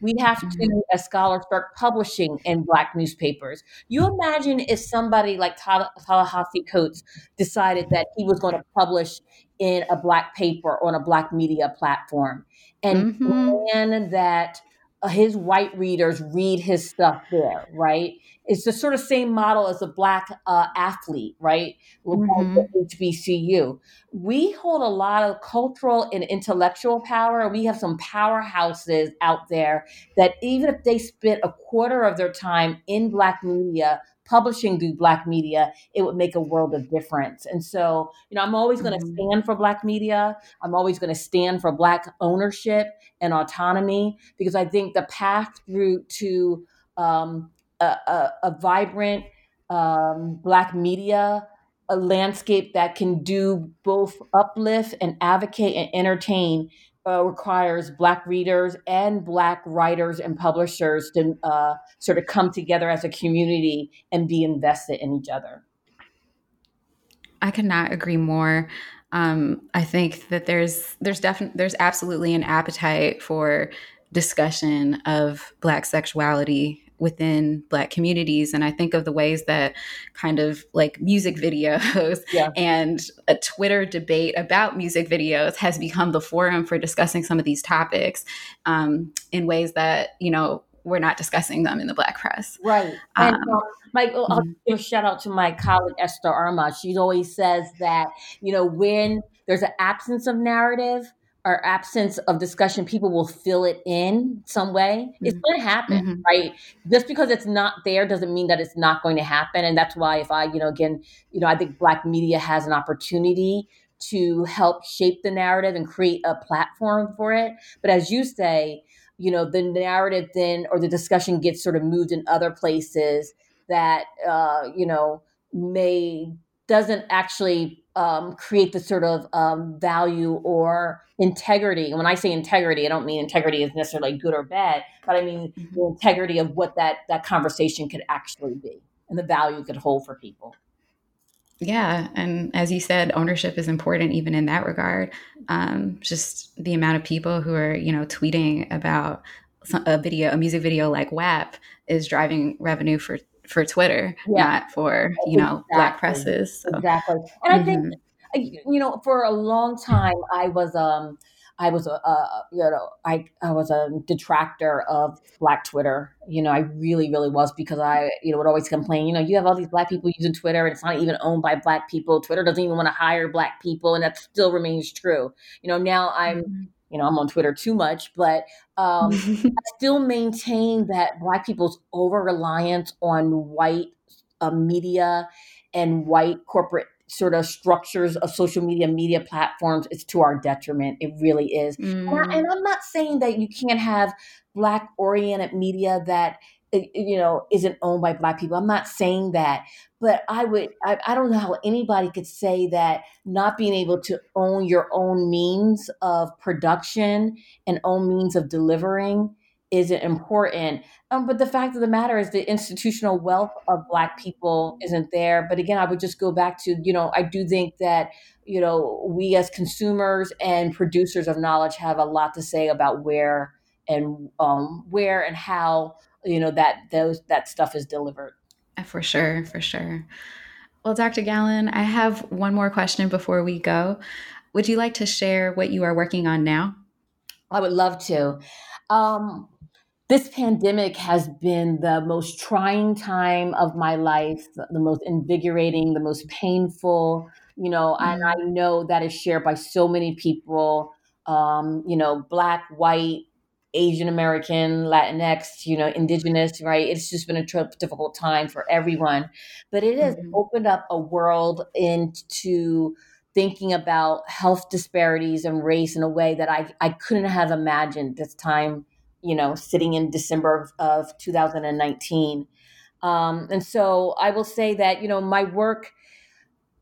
we have mm-hmm. to as scholars start publishing in black newspapers you imagine if somebody like ta-nehisi coates decided that he was going to publish in a black paper on a black media platform and mm-hmm. that his white readers read his stuff there, right? It's the sort of same model as a black uh, athlete, right? Mm-hmm. HBCU. We hold a lot of cultural and intellectual power. We have some powerhouses out there that even if they spent a quarter of their time in black media publishing through black media it would make a world of difference and so you know i'm always going to mm-hmm. stand for black media i'm always going to stand for black ownership and autonomy because i think the path through to um, a, a, a, vibrant um, black media a landscape that can do both uplift and advocate and entertain uh, requires black readers and black writers and publishers to uh, sort of come together as a community and be invested in each other. I could not agree more. Um, i think that there's there's definitely there's absolutely an appetite for discussion of black sexuality within black communities and i think of the ways that kind of like music videos yeah. and a twitter debate about music videos has become the forum for discussing some of these topics um, in ways that you know we're not discussing them in the black press right and um, um Mike, I'll mm-hmm. give a shout out to my colleague Esther Armah. She always says that, you know, when there's an absence of narrative, or absence of discussion, people will fill it in some way. Mm-hmm. It's going to happen, mm-hmm. right? Just because it's not there doesn't mean that it's not going to happen. And that's why, if I, you know, again, you know, I think Black media has an opportunity to help shape the narrative and create a platform for it. But as you say, you know, the narrative then or the discussion gets sort of moved in other places that, uh, you know, may doesn't actually um, create the sort of um, value or integrity. And when I say integrity, I don't mean integrity is necessarily good or bad, but I mean mm-hmm. the integrity of what that that conversation could actually be and the value it could hold for people. Yeah, and as you said, ownership is important even in that regard. Um, just the amount of people who are you know tweeting about a video, a music video like WAP is driving revenue for for Twitter, yeah. not for you know black presses. So. Exactly, and I mm-hmm. think you know for a long time I was um I was a, a, you know I I was a detractor of Black Twitter. You know I really really was because I you know would always complain. You know you have all these Black people using Twitter and it's not even owned by Black people. Twitter doesn't even want to hire Black people, and that still remains true. You know now I'm. Mm-hmm you know, I'm on Twitter too much, but um, I still maintain that Black people's over reliance on white uh, media and white corporate sort of structures of social media media platforms is to our detriment it really is mm. and, I, am not saying that you can't have black oriented media that you know isn't owned by black people. I'm not saying that but i would I, I, don't know how anybody could say that not being able to own your own means of production and own means of delivering isn't important. Um, but the fact of the matter is the institutional wealth of black people isn't there. But again i would just go back to you know i do think that you know we as consumers and producers of knowledge have a lot to say about where and um, where and how you know that those that stuff is delivered. For sure for sure. Well dr Gallon i have one more question before we go. Would you like to share what you are working on now? I would love to. Um, this pandemic has been the most trying time of my life the most invigorating the most painful you know mm-hmm. and i know that is shared by so many people um, you know black white Asian American, Latinx, you know, indigenous, right? It's just been a difficult time for everyone. But it has mm-hmm. opened up a world into thinking about health disparities and race in a way that I, I couldn't have imagined this time, you know, sitting in December of, of 2019. Um, and so I will say that, you know, my work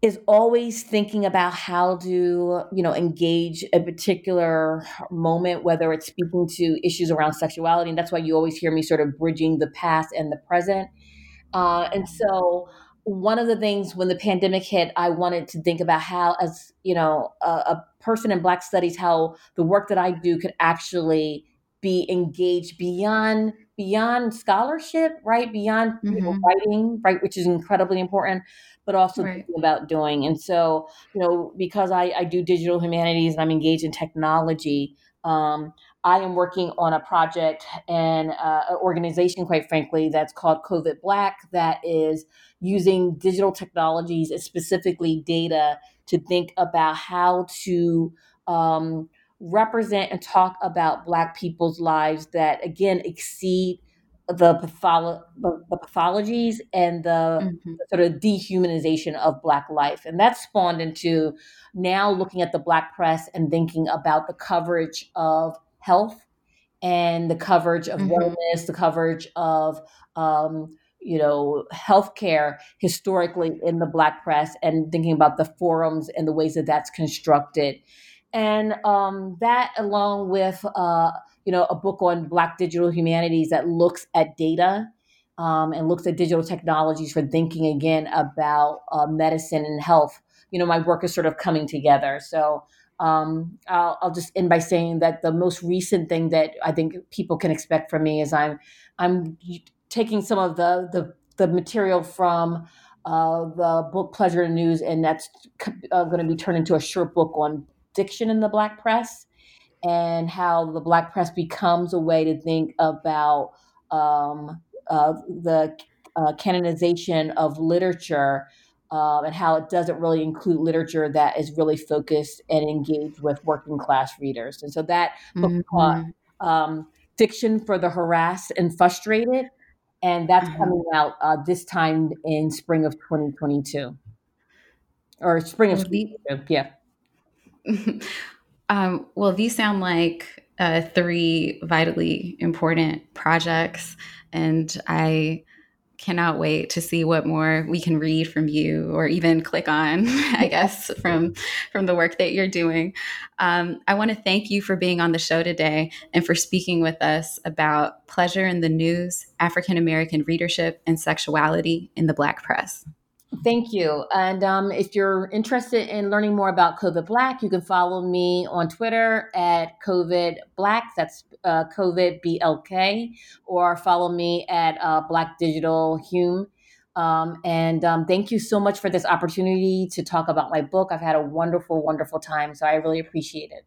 is always thinking about how to you know engage a particular moment whether it's speaking to issues around sexuality and that's why you always hear me sort of bridging the past and the present. Uh, and so one of the things when the pandemic hit i wanted to think about how as you know a, a person in black studies how the work that i do could actually be engaged beyond beyond scholarship right? Beyond mm-hmm. writing right? Which is incredibly important but also right. thinking about doing. And so, you know, because I, I do digital humanities and I'm engaged in technology, um, I am working on a project and uh, an organization, quite frankly, that's called COVID Black, that is using digital technologies, specifically data, to think about how to um, represent and talk about Black people's lives that, again, exceed the, patholo- the pathologies and the, mm-hmm. the, sort of dehumanization of Black life. And that spawned into now looking at the Black press and thinking about the coverage of health and the coverage of mm-hmm. wellness, the coverage of, um, you know, healthcare historically in the Black press and thinking about the forums and the ways that that's constructed. And um, that, along with, uh, you know, a book on Black digital humanities that looks at data um, and looks at digital technologies for thinking again about uh, medicine and health. You know, my work is sort of coming together. So um, I'll, I'll, just end by saying that the most recent thing that I think people can expect from me is I'm I'm taking some of the the, the material from uh, the book Pleasure and News, and that's uh, going to be turned into a short book on diction in the Black press and how the Black press becomes a way to think about um, uh, the uh, canonization of literature uh, and how it doesn't really include literature that is really focused and engaged with working class readers. And so that book mm-hmm. um, Diction for the Harassed and Frustrated. And that's mm-hmm. coming out uh, this time in spring of 2022 or spring of 2022. Yeah. Um, well, these sound like uh, three vitally important projects, and I cannot wait to see what more we can read from you or even click on i guess from from the work that you're doing. Um, i want to thank you for being on the show today and for speaking with us about pleasure in the news african american readership and sexuality in the black press Thank you. And um, if you're interested in learning more about COVID Black, you can follow me on Twitter at COVID Black. That's uh, COVID BLK, or follow me at uh, Black Digital Hume. Um, and um, thank you so much for this opportunity to talk about my book. I've had a wonderful, wonderful time. So I really appreciate it.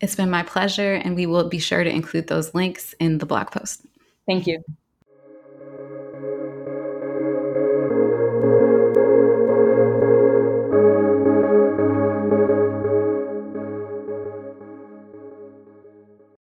It's been my pleasure, and we will be sure to include those links in the blog post. Thank you.